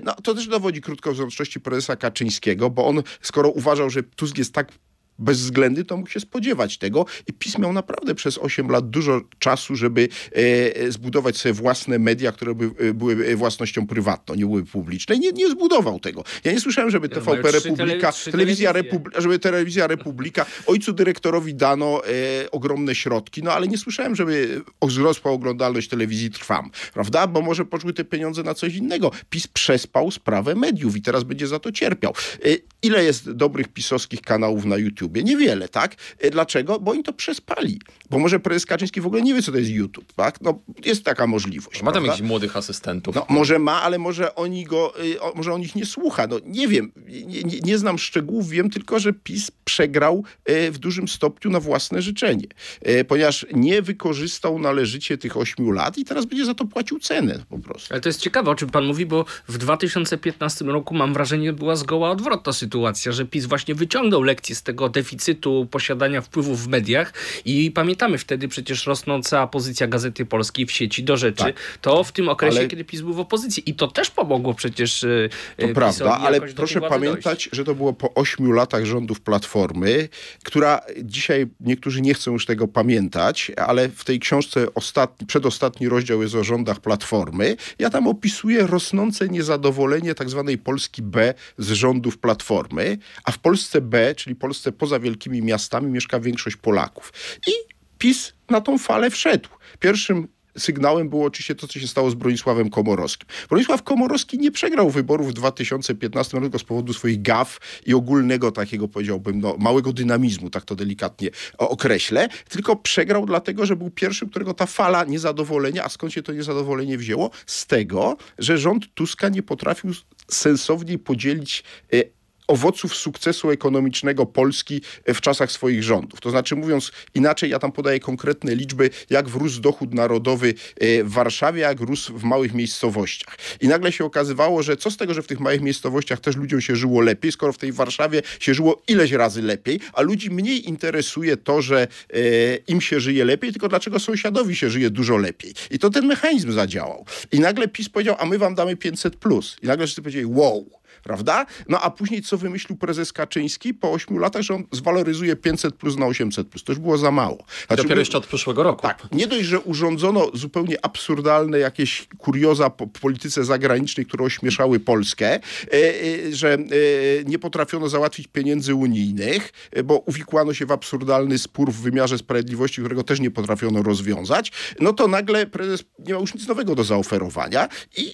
Speaker 4: No, to też dowodzi krótkowzroczności prezesa Kaczyńskiego, bo on, skoro uważał, że Tusk jest tak bezwzględny, to mógł się spodziewać tego. I PiS miał naprawdę przez 8 lat dużo czasu, żeby e, zbudować sobie własne media, które by e, były e, własnością prywatną, nie były publiczne. I nie, nie zbudował tego. Ja nie słyszałem, żeby
Speaker 3: No,
Speaker 4: TVP Republika,
Speaker 3: tele-
Speaker 4: telewizja,
Speaker 3: telewizje.
Speaker 4: Repub- żeby telewizja Republika, ojcu dyrektorowi dano e, ogromne środki, no ale nie słyszałem, żeby wzrosła oglądalność telewizji Trwam, prawda? Bo może poszły te pieniądze na coś innego. PiS przespał sprawę mediów i teraz będzie za to cierpiał. E, ile jest dobrych pisowskich kanałów na YouTubie? Niewiele, tak? E, dlaczego? Bo oni to przespali. Bo może prezes Kaczyński w ogóle nie wie, co to jest YouTube, tak? No, jest taka możliwość.
Speaker 2: Ma tam
Speaker 4: prawda?
Speaker 2: jakichś młodych asystentów.
Speaker 4: No, może ma, ale może oni go, y, może on ich nie słucha. No, nie wiem, nie, nie, nie znam szczegółów, wiem tylko, że PiS przegrał y, w dużym stopniu na własne życzenie, y, ponieważ nie wykorzystał należycie tych ośmiu lat i teraz będzie za to płacił cenę po prostu.
Speaker 3: Ale to jest ciekawe, o czym pan mówi, bo w 2015 roku mam wrażenie, była zgoła odwrotna sytuacja, że PiS właśnie wyciągnął lekcję z tego deficytu posiadania wpływów w mediach i pamiętamy wtedy przecież rosnąca pozycja Gazety Polskiej w sieci do rzeczy.
Speaker 4: Tak.
Speaker 3: To w tym okresie,
Speaker 4: Ale-
Speaker 3: kiedy PiS był w opozycji. I to też pomogło przecież e,
Speaker 4: To
Speaker 3: e,
Speaker 4: prawda, ale proszę pamiętać,
Speaker 3: dojść.
Speaker 4: że to było po ośmiu latach rządów Platformy, która dzisiaj niektórzy nie chcą już tego pamiętać, ale w tej książce ostatni, przedostatni rozdział jest o rządach Platformy. Ja tam opisuję rosnące niezadowolenie tak zwanej Polski B z rządów Platformy, a w Polsce B, czyli Polsce poza wielkimi miastami, mieszka większość Polaków. I PiS na tą falę wszedł. Pierwszym sygnałem było oczywiście to, co się stało z Bronisławem Komorowskim. Bronisław Komorowski nie przegrał wyborów w 2015 roku z powodu swoich gaf i ogólnego takiego, powiedziałbym, no, małego dynamizmu, tak to delikatnie określę, tylko przegrał dlatego, że był pierwszym, którego ta fala niezadowolenia, a skąd się to niezadowolenie wzięło? Z tego, że rząd Tuska nie potrafił sensownie podzielić e, owoców sukcesu ekonomicznego Polski w czasach swoich rządów. To znaczy, mówiąc inaczej, ja tam podaję konkretne liczby, jak wrósł dochód narodowy e, w Warszawie, jak rósł w małych miejscowościach. I nagle się okazywało, że co z tego, że w tych małych miejscowościach też ludziom się żyło lepiej, skoro w tej Warszawie się żyło ileś razy lepiej, a ludzi mniej interesuje to, że e, im się żyje lepiej, tylko dlaczego sąsiadowi się żyje dużo lepiej. I to ten mechanizm zadziałał. I nagle PiS powiedział, a my wam damy 500+. Plus. I nagle wszyscy powiedzieli, wow prawda? No a później co wymyślił prezes Kaczyński po ośmiu latach, że on zwaloryzuje 500 plus na 800 plus. To już było za mało. Znaczy,
Speaker 2: Dopiero jeszcze od przyszłego roku.
Speaker 4: tak, nie dość, że urządzono zupełnie absurdalne jakieś kurioza po po polityce zagranicznej, które ośmieszały Polskę, e, e, że e, nie potrafiono załatwić pieniędzy unijnych, bo uwikłano się w absurdalny spór w wymiarze sprawiedliwości, którego też nie potrafiono rozwiązać, no to nagle prezes nie ma już nic nowego do zaoferowania i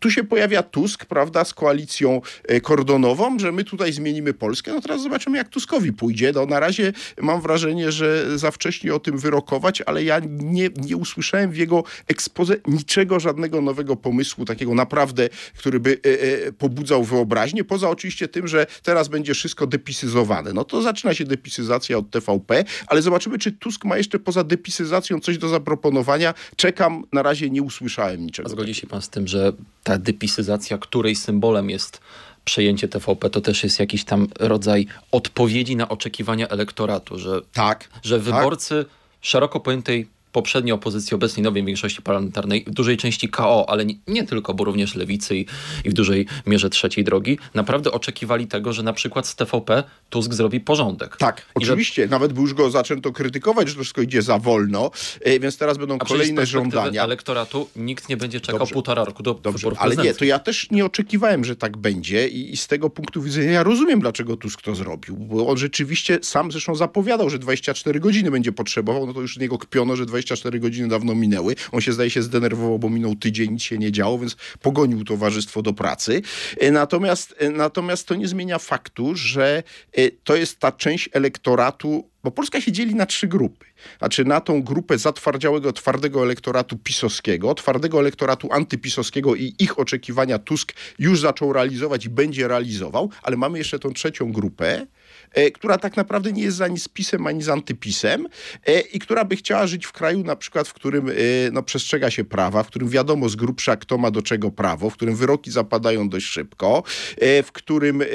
Speaker 4: tu się pojawia Tusk, prawda, z koalicją e, kordonową, że my tutaj zmienimy Polskę. No teraz zobaczymy, jak Tuskowi pójdzie. No na razie mam wrażenie, że za wcześnie o tym wyrokować, ale ja nie, nie usłyszałem w jego ekspoze niczego, żadnego nowego pomysłu, takiego naprawdę, który by e, e, pobudzał wyobraźnię, poza oczywiście tym, że teraz będzie wszystko depisyzowane. No to zaczyna się depisyzacja od TVP, ale zobaczymy, czy Tusk ma jeszcze poza depisyzacją coś do zaproponowania. Czekam, na razie nie usłyszałem
Speaker 2: A
Speaker 4: niczego.
Speaker 2: zgodzi się pan z tym, że ta depisyzacja, której symbolem jest przejęcie TVP, to też jest jakiś tam rodzaj odpowiedzi na oczekiwania elektoratu, że,
Speaker 4: Tak.
Speaker 2: że
Speaker 4: tak.
Speaker 2: wyborcy szeroko pojętej poprzedniej opozycji, obecnej nowej większości parlamentarnej, w dużej części KO, ale nie, nie tylko, bo również lewicy i, i w dużej mierze trzeciej drogi, naprawdę oczekiwali tego, że na przykład z TVP Tusk zrobi porządek.
Speaker 4: Tak,
Speaker 2: I że-
Speaker 4: oczywiście. Nawet by już go zaczęto krytykować, że to wszystko idzie za wolno, e, więc teraz będą
Speaker 2: A
Speaker 4: kolejne żądania.
Speaker 2: elektoratu nikt nie będzie czekał
Speaker 4: Dobrze.
Speaker 2: półtora roku do
Speaker 4: Dobrze, ale nie, to ja też nie oczekiwałem, że tak będzie i, i z tego punktu widzenia ja rozumiem, dlaczego Tusk to zrobił, bo on rzeczywiście sam zresztą zapowiadał, że 24 godziny będzie potrzebował, no to już z niego kpiono, że 24 godziny dawno minęły. On się zdaje się zdenerwował, bo minął tydzień, nic się nie działo, więc pogonił towarzystwo do pracy. E, Natomiast, e, natomiast to nie zmienia faktu, że e, to jest ta część elektoratu, bo Polska się dzieli na trzy grupy. Znaczy na tą grupę zatwardziałego, twardego elektoratu pisowskiego, twardego elektoratu antypisowskiego i ich oczekiwania Tusk już zaczął realizować i będzie realizował, ale mamy jeszcze tą trzecią grupę, która tak naprawdę nie jest ani z PiSem, ani z antypisem e, i która by chciała żyć w kraju na przykład, w którym e, no, przestrzega się prawa, w którym wiadomo z grubsza kto ma do czego prawo, w którym wyroki zapadają dość szybko, e, w którym e,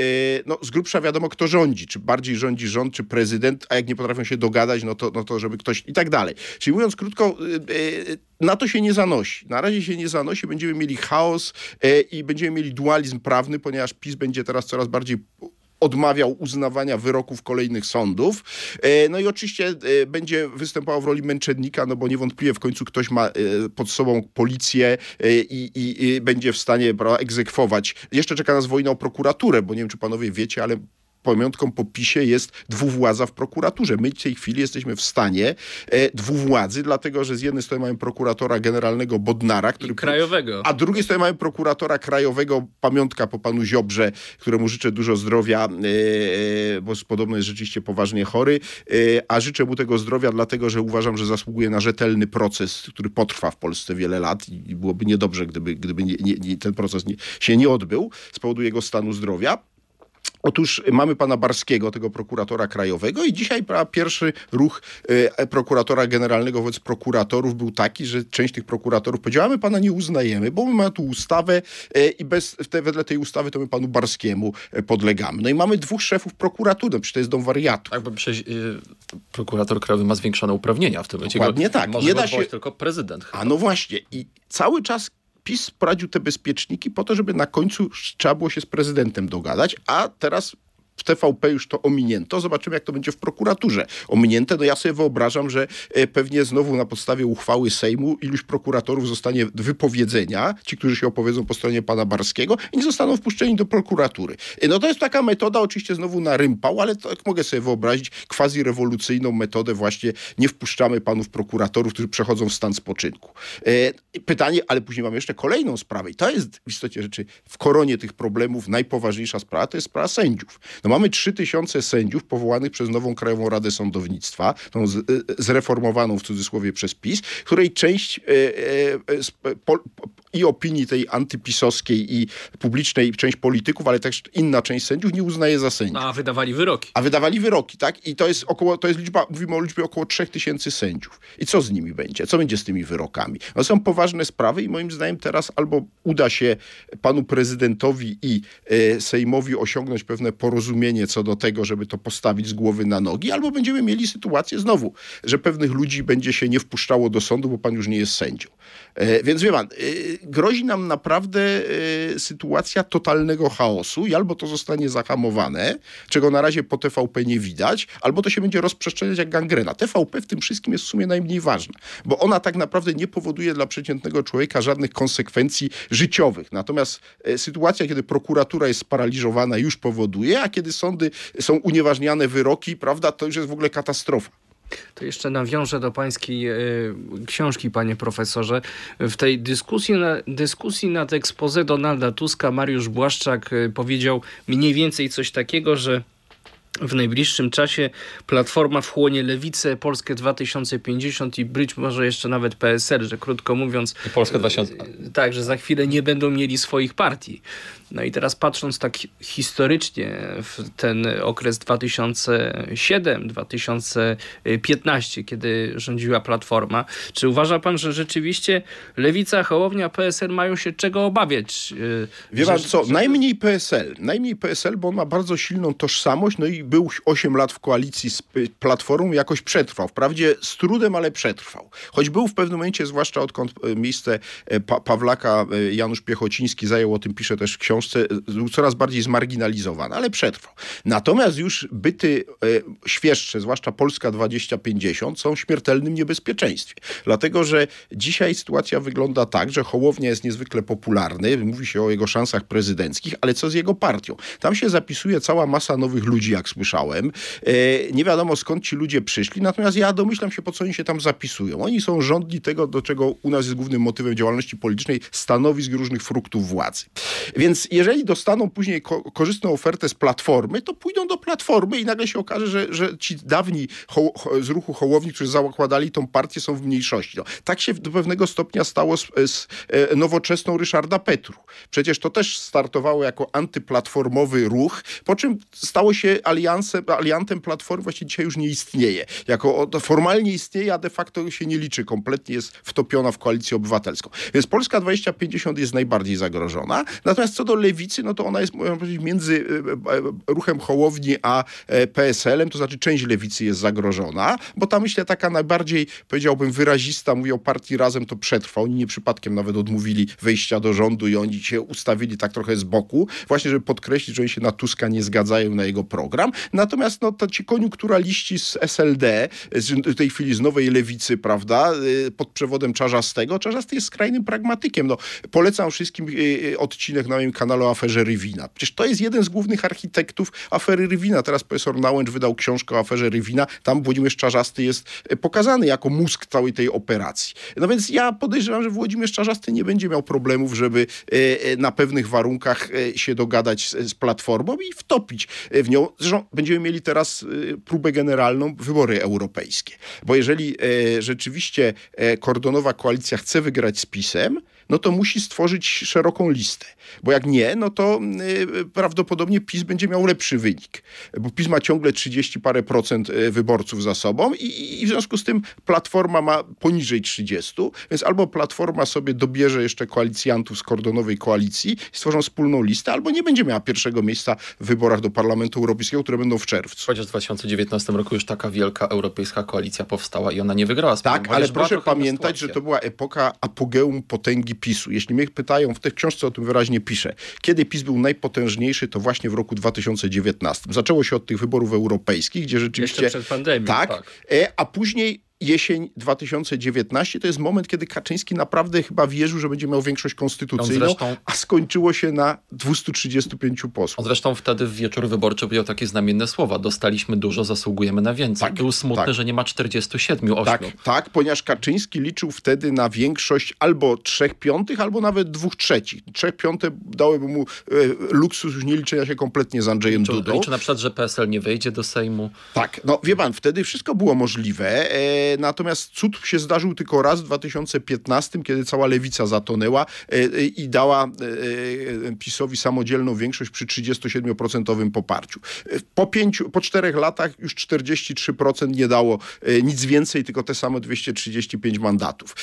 Speaker 4: no, z grubsza wiadomo kto rządzi, czy bardziej rządzi rząd, czy prezydent, a jak nie potrafią się dogadać, no to, no to żeby ktoś i tak dalej. Czyli mówiąc krótko, e, e, na to się nie zanosi. Na razie się nie zanosi, będziemy mieli chaos e, i będziemy mieli dualizm prawny, ponieważ PiS będzie teraz coraz bardziej odmawiał uznawania wyroków kolejnych sądów. E, No i oczywiście e, będzie występował w roli męczennika, no bo niewątpliwie w końcu ktoś ma e, pod sobą policję i, i, i będzie w stanie egzekwować. Jeszcze czeka nas wojna o prokuraturę, bo nie wiem, czy panowie wiecie, ale pamiątką po PiSie jest dwuwładza w prokuraturze. My w tej chwili jesteśmy w stanie e, dwuwładzy, dlatego że z jednej strony mamy prokuratora generalnego Bodnara, który
Speaker 3: I krajowego.
Speaker 4: a drugiej strony mamy prokuratora krajowego, pamiątka po panu Ziobrze, któremu życzę dużo zdrowia, e, e, bo podobno jest rzeczywiście poważnie chory, e, a życzę mu tego zdrowia, dlatego że uważam, że zasługuje na rzetelny proces, który potrwa w Polsce wiele lat i byłoby niedobrze, gdyby, gdyby nie, nie, nie, ten proces się nie odbył z powodu jego stanu zdrowia. Otóż mamy pana Barskiego, tego prokuratora krajowego i dzisiaj pierwszy ruch e, prokuratora generalnego wobec prokuratorów był taki, że część tych prokuratorów powiedziała, my pana nie uznajemy, bo my mamy tu ustawę e, i bez, te, wedle tej ustawy to my panu Barskiemu e, podlegamy. No i mamy dwóch szefów prokuratury, no przecież to jest dom wariatów.
Speaker 2: Tak, bo przecież y, prokurator krajowy ma zwiększone uprawnienia w tym momencie.
Speaker 4: Dokładnie tak.
Speaker 2: Może
Speaker 4: Nie da się-
Speaker 2: tylko prezydent.
Speaker 4: A no właśnie i cały czas PiS sprawdził te bezpieczniki po to, żeby na końcu trzeba było się z prezydentem dogadać, a teraz w TVP już to ominięto. Zobaczymy, jak to będzie w prokuraturze ominięte. No ja sobie wyobrażam, że e, pewnie znowu na podstawie uchwały Sejmu iluś prokuratorów zostanie wypowiedzenia, ci, którzy się opowiedzą po stronie pana Barskiego i nie zostaną wpuszczeni do prokuratury. E, No to jest taka metoda, oczywiście znowu na rympał, ale tak mogę sobie wyobrazić quasi-rewolucyjną metodę właśnie nie wpuszczamy panów prokuratorów, którzy przechodzą w stan spoczynku. E, Pytanie, ale później mamy jeszcze kolejną sprawę i to jest w istocie rzeczy w koronie tych problemów najpoważniejsza sprawa, to jest sprawa sędziów. No mamy 3000 sędziów powołanych przez nową Krajową Radę Sądownictwa, tą z, e, zreformowaną w cudzysłowie przez PiS, której część i opinii tej antypisowskiej i publicznej część polityków, ale też inna część sędziów nie uznaje za sędziów.
Speaker 3: No, a wydawali wyroki.
Speaker 4: A wydawali wyroki, tak? I to jest około, to jest liczba, mówimy o liczbie około 3000 sędziów. I co z nimi będzie? Co będzie z tymi wyrokami? No są poważne sprawy i moim zdaniem teraz albo uda się panu prezydentowi i e, Sejmowi osiągnąć pewne porozumienie co do tego, żeby to postawić z głowy na nogi, albo będziemy mieli sytuację znowu, że pewnych ludzi będzie się nie wpuszczało do sądu, bo pan już nie jest sędzią. E, więc wie pan, e, grozi nam naprawdę e, sytuacja totalnego chaosu i albo to zostanie zahamowane, czego na razie po TVP nie widać, albo to się będzie rozprzestrzeniać jak gangrena. TVP w tym wszystkim jest w sumie najmniej ważna, bo ona tak naprawdę nie powoduje dla przeciętnego człowieka żadnych konsekwencji życiowych. Natomiast e, sytuacja, kiedy prokuratura jest sparaliżowana, już powoduje, a kiedy sądy są unieważniane wyroki, prawda, to już jest w ogóle katastrofa.
Speaker 3: To jeszcze nawiążę do pańskiej e, książki, panie profesorze. W tej dyskusji, na, dyskusji nad expose Donalda Tuska Mariusz Błaszczak e, powiedział mniej więcej coś takiego, że w najbliższym czasie Platforma wchłonie Lewicę, Polskę 2050 i być może jeszcze nawet PSL, że krótko mówiąc...
Speaker 2: I Polska 2000.
Speaker 3: Tak, że za chwilę nie będą mieli swoich partii. No i teraz patrząc tak historycznie w ten okres 2007-2015, kiedy rządziła Platforma, czy uważa pan, że rzeczywiście Lewica, Hołownia, PSL mają się czego obawiać? Yy,
Speaker 4: Wie
Speaker 3: że-
Speaker 4: pan co,
Speaker 3: że-
Speaker 4: najmniej PSL, najmniej PSL, bo on ma bardzo silną tożsamość, no i był 8 lat w koalicji z y, Platformą, jakoś przetrwał. Wprawdzie z trudem, ale przetrwał. Choć był w pewnym momencie, zwłaszcza odkąd y, miejsce y, pa Pawlaka y, Janusz Piechociński zajął, o tym pisze też w książce, y, był coraz bardziej zmarginalizowany, ale przetrwał. Natomiast już byty y, świeższe, zwłaszcza Polska 2050, są w śmiertelnym niebezpieczeństwie. Dlatego, że dzisiaj sytuacja wygląda tak, że Hołownia jest niezwykle popularny, mówi się o jego szansach prezydenckich, ale co z jego partią? Tam się zapisuje cała masa nowych ludzi, jak słyszałem. E, nie wiadomo skąd ci ludzie przyszli, natomiast ja domyślam się, po co oni się tam zapisują. Oni są rządni tego, do czego u nas jest głównym motywem działalności politycznej, stanowisk różnych fruktów władzy. Więc jeżeli dostaną później ko korzystną ofertę z Platformy, to pójdą do Platformy i nagle się okaże, że, że ci dawni z ruchu Hołowni, którzy zakładali tą partię, są w mniejszości. No, tak się do pewnego stopnia stało z, z e, nowoczesną Ryszarda Petru. Przecież to też startowało jako antyplatformowy ruch, po czym stało się aliansem, aliantem Platformy, właściwie dzisiaj już nie istnieje. Jako formalnie istnieje, a de facto się nie liczy, kompletnie jest wtopiona w koalicję obywatelską. Więc Polska 2050 jest najbardziej zagrożona. Natomiast co do lewicy, no to ona jest, można powiedzieć, między ruchem Hołowni a PSL-em, to znaczy część lewicy jest zagrożona, bo ta myślę taka najbardziej, powiedziałbym, wyrazista, mówi o partii Razem, to przetrwa. Oni nie przypadkiem nawet odmówili wejścia do rządu i oni się ustawili tak trochę z boku, właśnie żeby podkreślić, że oni się na Tuska nie zgadzają na jego program. Natomiast no, to ci koniunkturaliści z SLD, z tej chwili z Nowej Lewicy, prawda, pod przewodem Czarzastego, Czarzasty jest skrajnym pragmatykiem. No, polecam wszystkim odcinek na moim kanale o aferze Rywina. Przecież to jest jeden z głównych architektów afery Rywina. Teraz profesor Nałęcz wydał książkę o aferze Rywina. Tam Włodzimierz Czarzasty jest pokazany jako mózg całej tej operacji. No więc ja podejrzewam, że Włodzimierz Czarzasty nie będzie miał problemów, żeby na pewnych warunkach się dogadać z, z Platformą i wtopić w nią. Zresztą będziemy mieli teraz próbę generalną, wybory europejskie. Bo jeżeli rzeczywiście kordonowa koalicja chce wygrać z PiSem, no to musi stworzyć szeroką listę. Bo jak nie, no to y, prawdopodobnie PiS będzie miał lepszy wynik. Bo PiS ma ciągle 30 parę procent wyborców za sobą i, i w związku z tym Platforma ma poniżej 30, więc albo Platforma sobie dobierze jeszcze koalicjantów z kordonowej koalicji, stworzą wspólną listę, albo nie będzie miała pierwszego miejsca w wyborach do Parlamentu Europejskiego, które będą w czerwcu.
Speaker 2: Chociaż w 2019 roku już taka wielka europejska koalicja powstała i ona nie wygrała.
Speaker 4: Tak, ale proszę pamiętać, że to była epoka apogeum potęgi PiSu. Jeśli mnie pytają, w tej książce o tym wyraźnie piszę, kiedy PiS był najpotężniejszy, to właśnie w roku 2019. Zaczęło się od tych wyborów europejskich, gdzie rzeczywiście...
Speaker 3: Jeszcze przed pandemią.
Speaker 4: Tak, tak. a później jesień 2019 to jest moment, kiedy Kaczyński naprawdę chyba wierzył, że będzie miał większość konstytucyjną, zresztą, a skończyło się na 235 posłów.
Speaker 2: On zresztą wtedy w wieczór wyborczy powiedział takie znamienne słowa. Dostaliśmy dużo, zasługujemy na więcej. Tak, Był smutny, tak. że nie ma 47, 8.
Speaker 4: Tak, tak, ponieważ Kaczyński liczył wtedy na większość albo 3 piątych, albo nawet 2 trzecich. 3 piąte dałyby mu e, luksus już nie liczenia się kompletnie z Andrzejem
Speaker 2: liczy,
Speaker 4: Dudą.
Speaker 2: Liczy na przykład, że PSL nie wejdzie do Sejmu.
Speaker 4: Tak, no wie pan, wtedy wszystko było możliwe. E, natomiast cud się zdarzył tylko raz w 2015, kiedy cała lewica zatonęła i dała PiSowi samodzielną większość przy 37% poparciu. Po, pięciu, po czterech latach już 43% nie dało nic więcej, tylko te same 235 mandatów.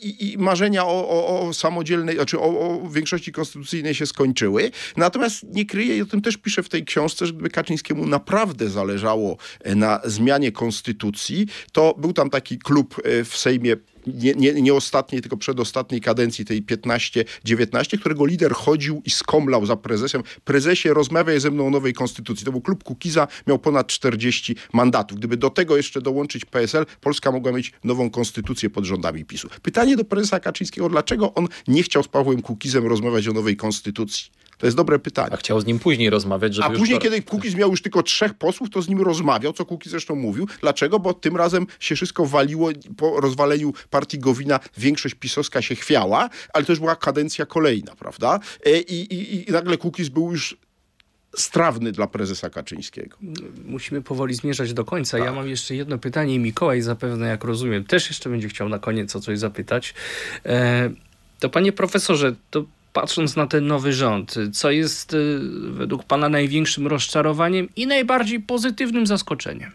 Speaker 4: I, i marzenia o, o, o, samodzielnej, znaczy o, o większości konstytucyjnej się skończyły. Natomiast nie kryję, i o tym też piszę w tej książce, że gdyby Kaczyńskiemu naprawdę zależało na zmianie konstytucji, to był tam taki klub w Sejmie nie, nie, nie ostatniej, tylko przedostatniej kadencji, tej 15-19, którego lider chodził i skomlał za prezesem. Prezesie, rozmawiaj ze mną o nowej konstytucji. To był klub Kukiza, miał ponad 40 mandatów. Gdyby do tego jeszcze dołączyć PSL, Polska mogła mieć nową konstytucję pod rządami PiSu. Pytanie do prezesa Kaczyńskiego, dlaczego on nie chciał z Pawłem Kukizem rozmawiać o nowej konstytucji? To jest dobre pytanie.
Speaker 2: A chciał z nim później rozmawiać, żeby
Speaker 4: A później,
Speaker 2: to...
Speaker 4: kiedy Kukiz miał już tylko trzech posłów, to z nim rozmawiał, co Kukiz zresztą mówił. Dlaczego? Bo tym razem się wszystko waliło po rozwaleniu partii Gowina. Większość pisowska się chwiała, ale to już była kadencja kolejna, prawda? I, i, i nagle Kukiz był już strawny dla prezesa Kaczyńskiego.
Speaker 3: Musimy powoli zmierzać do końca. Tak. Ja mam jeszcze jedno pytanie. Mikołaj zapewne, jak rozumiem, też jeszcze będzie chciał na koniec o coś zapytać. E, to panie profesorze, to patrząc na ten nowy rząd, co jest według Pana największym rozczarowaniem i najbardziej pozytywnym zaskoczeniem?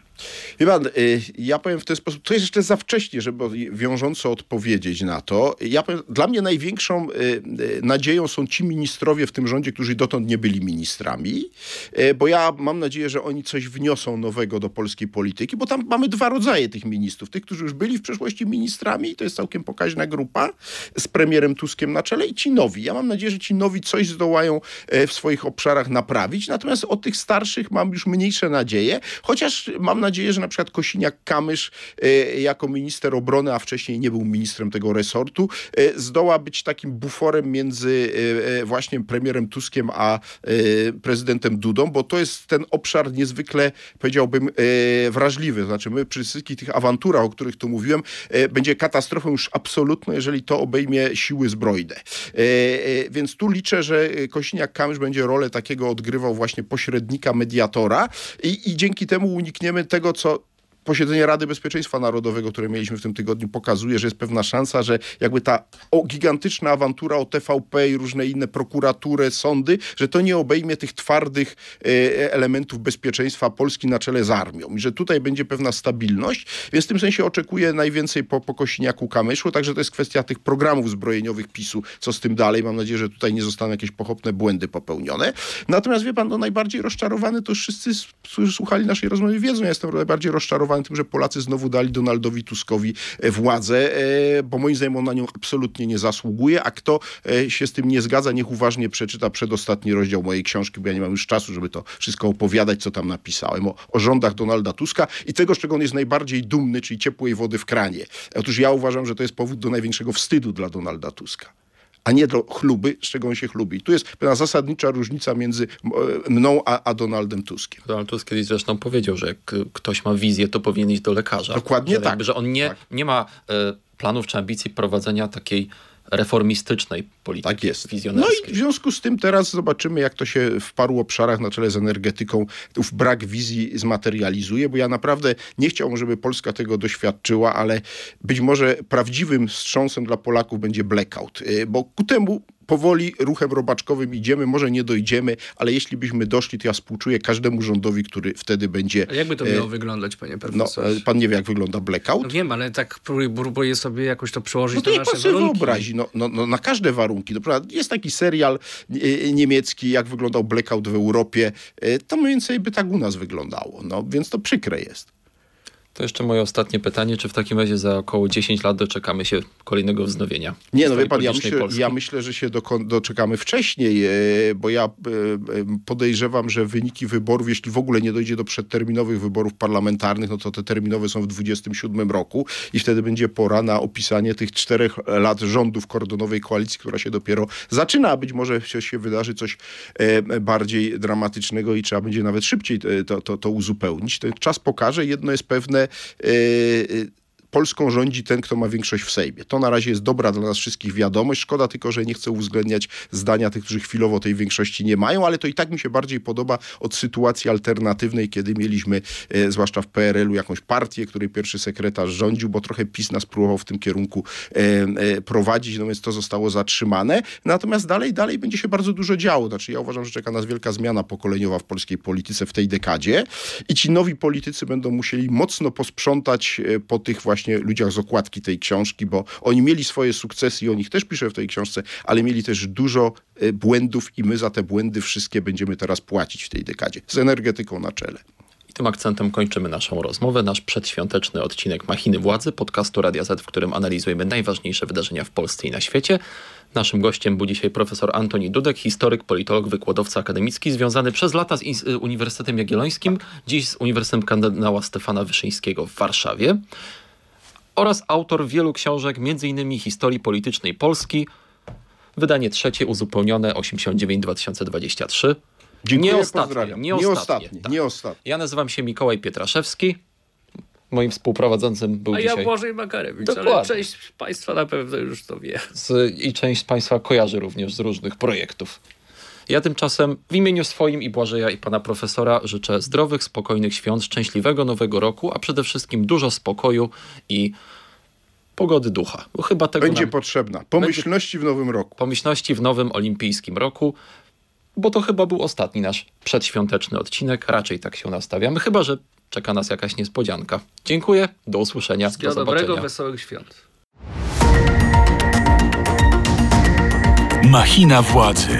Speaker 4: Wie pan, y, ja powiem w ten sposób, to jest jeszcze za wcześnie, żeby wiążąco odpowiedzieć na to. Ja powiem, dla mnie największą y, y, nadzieją są ci ministrowie w tym rządzie, którzy dotąd nie byli ministrami, bo ja mam nadzieję, że oni coś wniosą nowego do polskiej polityki, bo tam mamy dwa rodzaje tych ministrów. Tych, którzy już byli w przeszłości ministrami, to jest całkiem pokaźna grupa, z premierem Tuskiem na czele i ci nowi. Ja mam nadzieję, że ci nowi coś zdołają w swoich obszarach naprawić, natomiast od tych starszych mam już mniejsze nadzieje, chociaż mam nadzieję, że na przykład Kosiniak-Kamysz e, jako minister obrony, a wcześniej nie był ministrem tego resortu, e, zdoła być takim buforem między właśnie premierem Tuskiem a prezydentem Dudą, bo to jest ten obszar niezwykle, powiedziałbym, wrażliwy. Znaczy my przy wszystkich tych awanturach, o których tu mówiłem, będzie katastrofą już absolutną, jeżeli to obejmie siły zbrojne. Więc tu liczę, że Kosiniak-Kamysz będzie rolę takiego odgrywał właśnie pośrednika, mediatora i, i dzięki temu unikniemy tego, co posiedzenie Rady Bezpieczeństwa Narodowego, które mieliśmy w tym tygodniu, pokazuje, że jest pewna szansa, że jakby ta o, gigantyczna awantura o TVP i różne inne prokuratury, sądy, że to nie obejmie tych twardych e, elementów bezpieczeństwa Polski na czele z armią i że tutaj będzie pewna stabilność, więc w tym sensie oczekuję najwięcej po, po Kosiniaku Kamyszu, także to jest kwestia tych programów zbrojeniowych PiSu, co z tym dalej. Mam nadzieję, że tutaj nie zostaną jakieś pochopne błędy popełnione. Natomiast wie pan, no najbardziej rozczarowany to wszyscy, którzy słuchali naszej rozmowy wiedzą, ja jestem najbardziej rozczarowany zszokowany tym, że Polacy znowu dali Donaldowi Tuskowi e, władzę, e, bo moim zdaniem on na nią absolutnie nie zasługuje, a kto e, się z tym nie zgadza, niech uważnie przeczyta przedostatni rozdział mojej książki, bo ja nie mam już czasu, żeby to wszystko opowiadać, co tam napisałem, o, o rządach Donalda Tuska i tego, z czego on jest najbardziej dumny, czyli ciepłej wody w kranie. Otóż ja uważam, że to jest powód do największego wstydu dla Donalda Tuska a nie do chluby, z czego on się chlubi. Tu jest pewna zasadnicza różnica między mną a, a Donaldem Tuskiem.
Speaker 2: Donald Tusk kiedyś zresztą powiedział, że jak ktoś ma wizję, to powinien iść do lekarza.
Speaker 4: Dokładnie
Speaker 2: że
Speaker 4: tak.
Speaker 2: Jakby, że on nie,
Speaker 4: tak.
Speaker 2: nie ma e, planów czy ambicji prowadzenia takiej reformistycznej polityki
Speaker 4: tak jest.
Speaker 2: No
Speaker 4: i w związku z tym teraz zobaczymy, jak to się w paru obszarach na czele z energetyką ów brak wizji zmaterializuje, bo ja naprawdę nie chciałbym, żeby Polska tego doświadczyła, ale być może prawdziwym wstrząsem dla Polaków będzie blackout, y, bo ku temu powoli ruchem robaczkowym idziemy, może nie dojdziemy, ale jeśli byśmy doszli, to ja współczuję każdemu rządowi, który wtedy będzie...
Speaker 3: A jakby to miało e... wyglądać, panie profesorze?
Speaker 4: No, pan nie wie, jak wygląda blackout?
Speaker 3: No wiem, ale tak próbuję sobie jakoś to przełożyć
Speaker 4: no to
Speaker 3: na nasze
Speaker 4: pan
Speaker 3: warunki.
Speaker 4: wyobrazi, no, no, no, na każde warunki. No, jest taki serial e, niemiecki, jak wyglądał blackout w Europie. E, to mniej więcej by tak u nas wyglądało. No, więc to przykre jest.
Speaker 2: To jeszcze moje ostatnie pytanie, czy w takim razie za około 10 lat doczekamy się kolejnego wznowienia?
Speaker 4: Nie, no wie pan, ja myślę, ja myślę, że się doczekamy wcześniej, e, bo ja e, podejrzewam, że wyniki wyborów, jeśli w ogóle nie dojdzie do przedterminowych wyborów parlamentarnych, no to te terminowe są w 27 roku i wtedy będzie pora na opisanie tych czterech lat rządów kordonowej koalicji, która się dopiero zaczyna, a być może się wydarzy coś e, bardziej dramatycznego i trzeba będzie nawet szybciej to, to, to uzupełnić. Ten czas pokaże, jedno jest pewne, yy, Polską rządzi ten, kto ma większość w Sejmie. To na razie jest dobra dla nas wszystkich wiadomość. Szkoda tylko, że nie chcę uwzględniać zdania tych, którzy chwilowo tej większości nie mają, ale to i tak mi się bardziej podoba od sytuacji alternatywnej, kiedy mieliśmy, e, zwłaszcza w PRL-u, jakąś partię, której pierwszy sekretarz rządził, bo trochę PiS nas próbował w tym kierunku e, e, prowadzić, no więc to zostało zatrzymane. Natomiast dalej, dalej będzie się bardzo dużo działo. Znaczy ja uważam, że czeka nas wielka zmiana pokoleniowa w polskiej polityce w tej dekadzie i ci nowi politycy będą musieli mocno posprzątać e, po tych właśnie właśnie ludziach z okładki tej książki, bo oni mieli swoje sukcesy i o nich też piszę w tej książce, ale mieli też dużo e, błędów i my za te błędy wszystkie będziemy teraz płacić w tej dekadzie. Z energetyką na czele.
Speaker 2: I tym akcentem kończymy naszą rozmowę, nasz przedświąteczny odcinek Machiny Władzy, podcastu Radia Z, w którym analizujemy najważniejsze wydarzenia w Polsce i na świecie. Naszym gościem był dzisiaj profesor Antoni Dudek, historyk, politolog, wykładowca akademicki, związany przez lata z Uniwersytetem Jagiellońskim, dziś z Uniwersytetem kardynała Stefana Wyszyńskiego w Warszawie oraz autor wielu książek, m.in. historii politycznej Polski, wydanie trzecie uzupełnione 89-2023.
Speaker 4: Dziękuję,
Speaker 2: nie ostatnie, nie,
Speaker 4: nie
Speaker 2: ostatnie.
Speaker 4: Tak. Nie ostatnie.
Speaker 2: Ja nazywam się Mikołaj Pietraszewski. Moim współprowadzącym był
Speaker 3: A
Speaker 2: dzisiaj...
Speaker 3: ja Błażej Makarewicz, Dokładnie. ale część Państwa na pewno już to wie.
Speaker 2: Z, I część Państwa kojarzy również z różnych projektów. Ja tymczasem w imieniu swoim i Błażeja i pana profesora życzę zdrowych, spokojnych świąt, szczęśliwego nowego roku, a przede wszystkim dużo spokoju i pogody ducha. Bo chyba tego
Speaker 4: Będzie
Speaker 2: nam...
Speaker 4: potrzebna. Pomyślności w nowym roku.
Speaker 2: Pomyślności w nowym olimpijskim roku, bo to chyba był ostatni nasz przedświąteczny odcinek. Raczej tak się nastawiamy, chyba że czeka nas jakaś niespodzianka. Dziękuję, do usłyszenia, do
Speaker 3: Wszystkiego
Speaker 2: zobaczenia.
Speaker 3: dobrego, wesołych świąt.
Speaker 1: Machina władzy.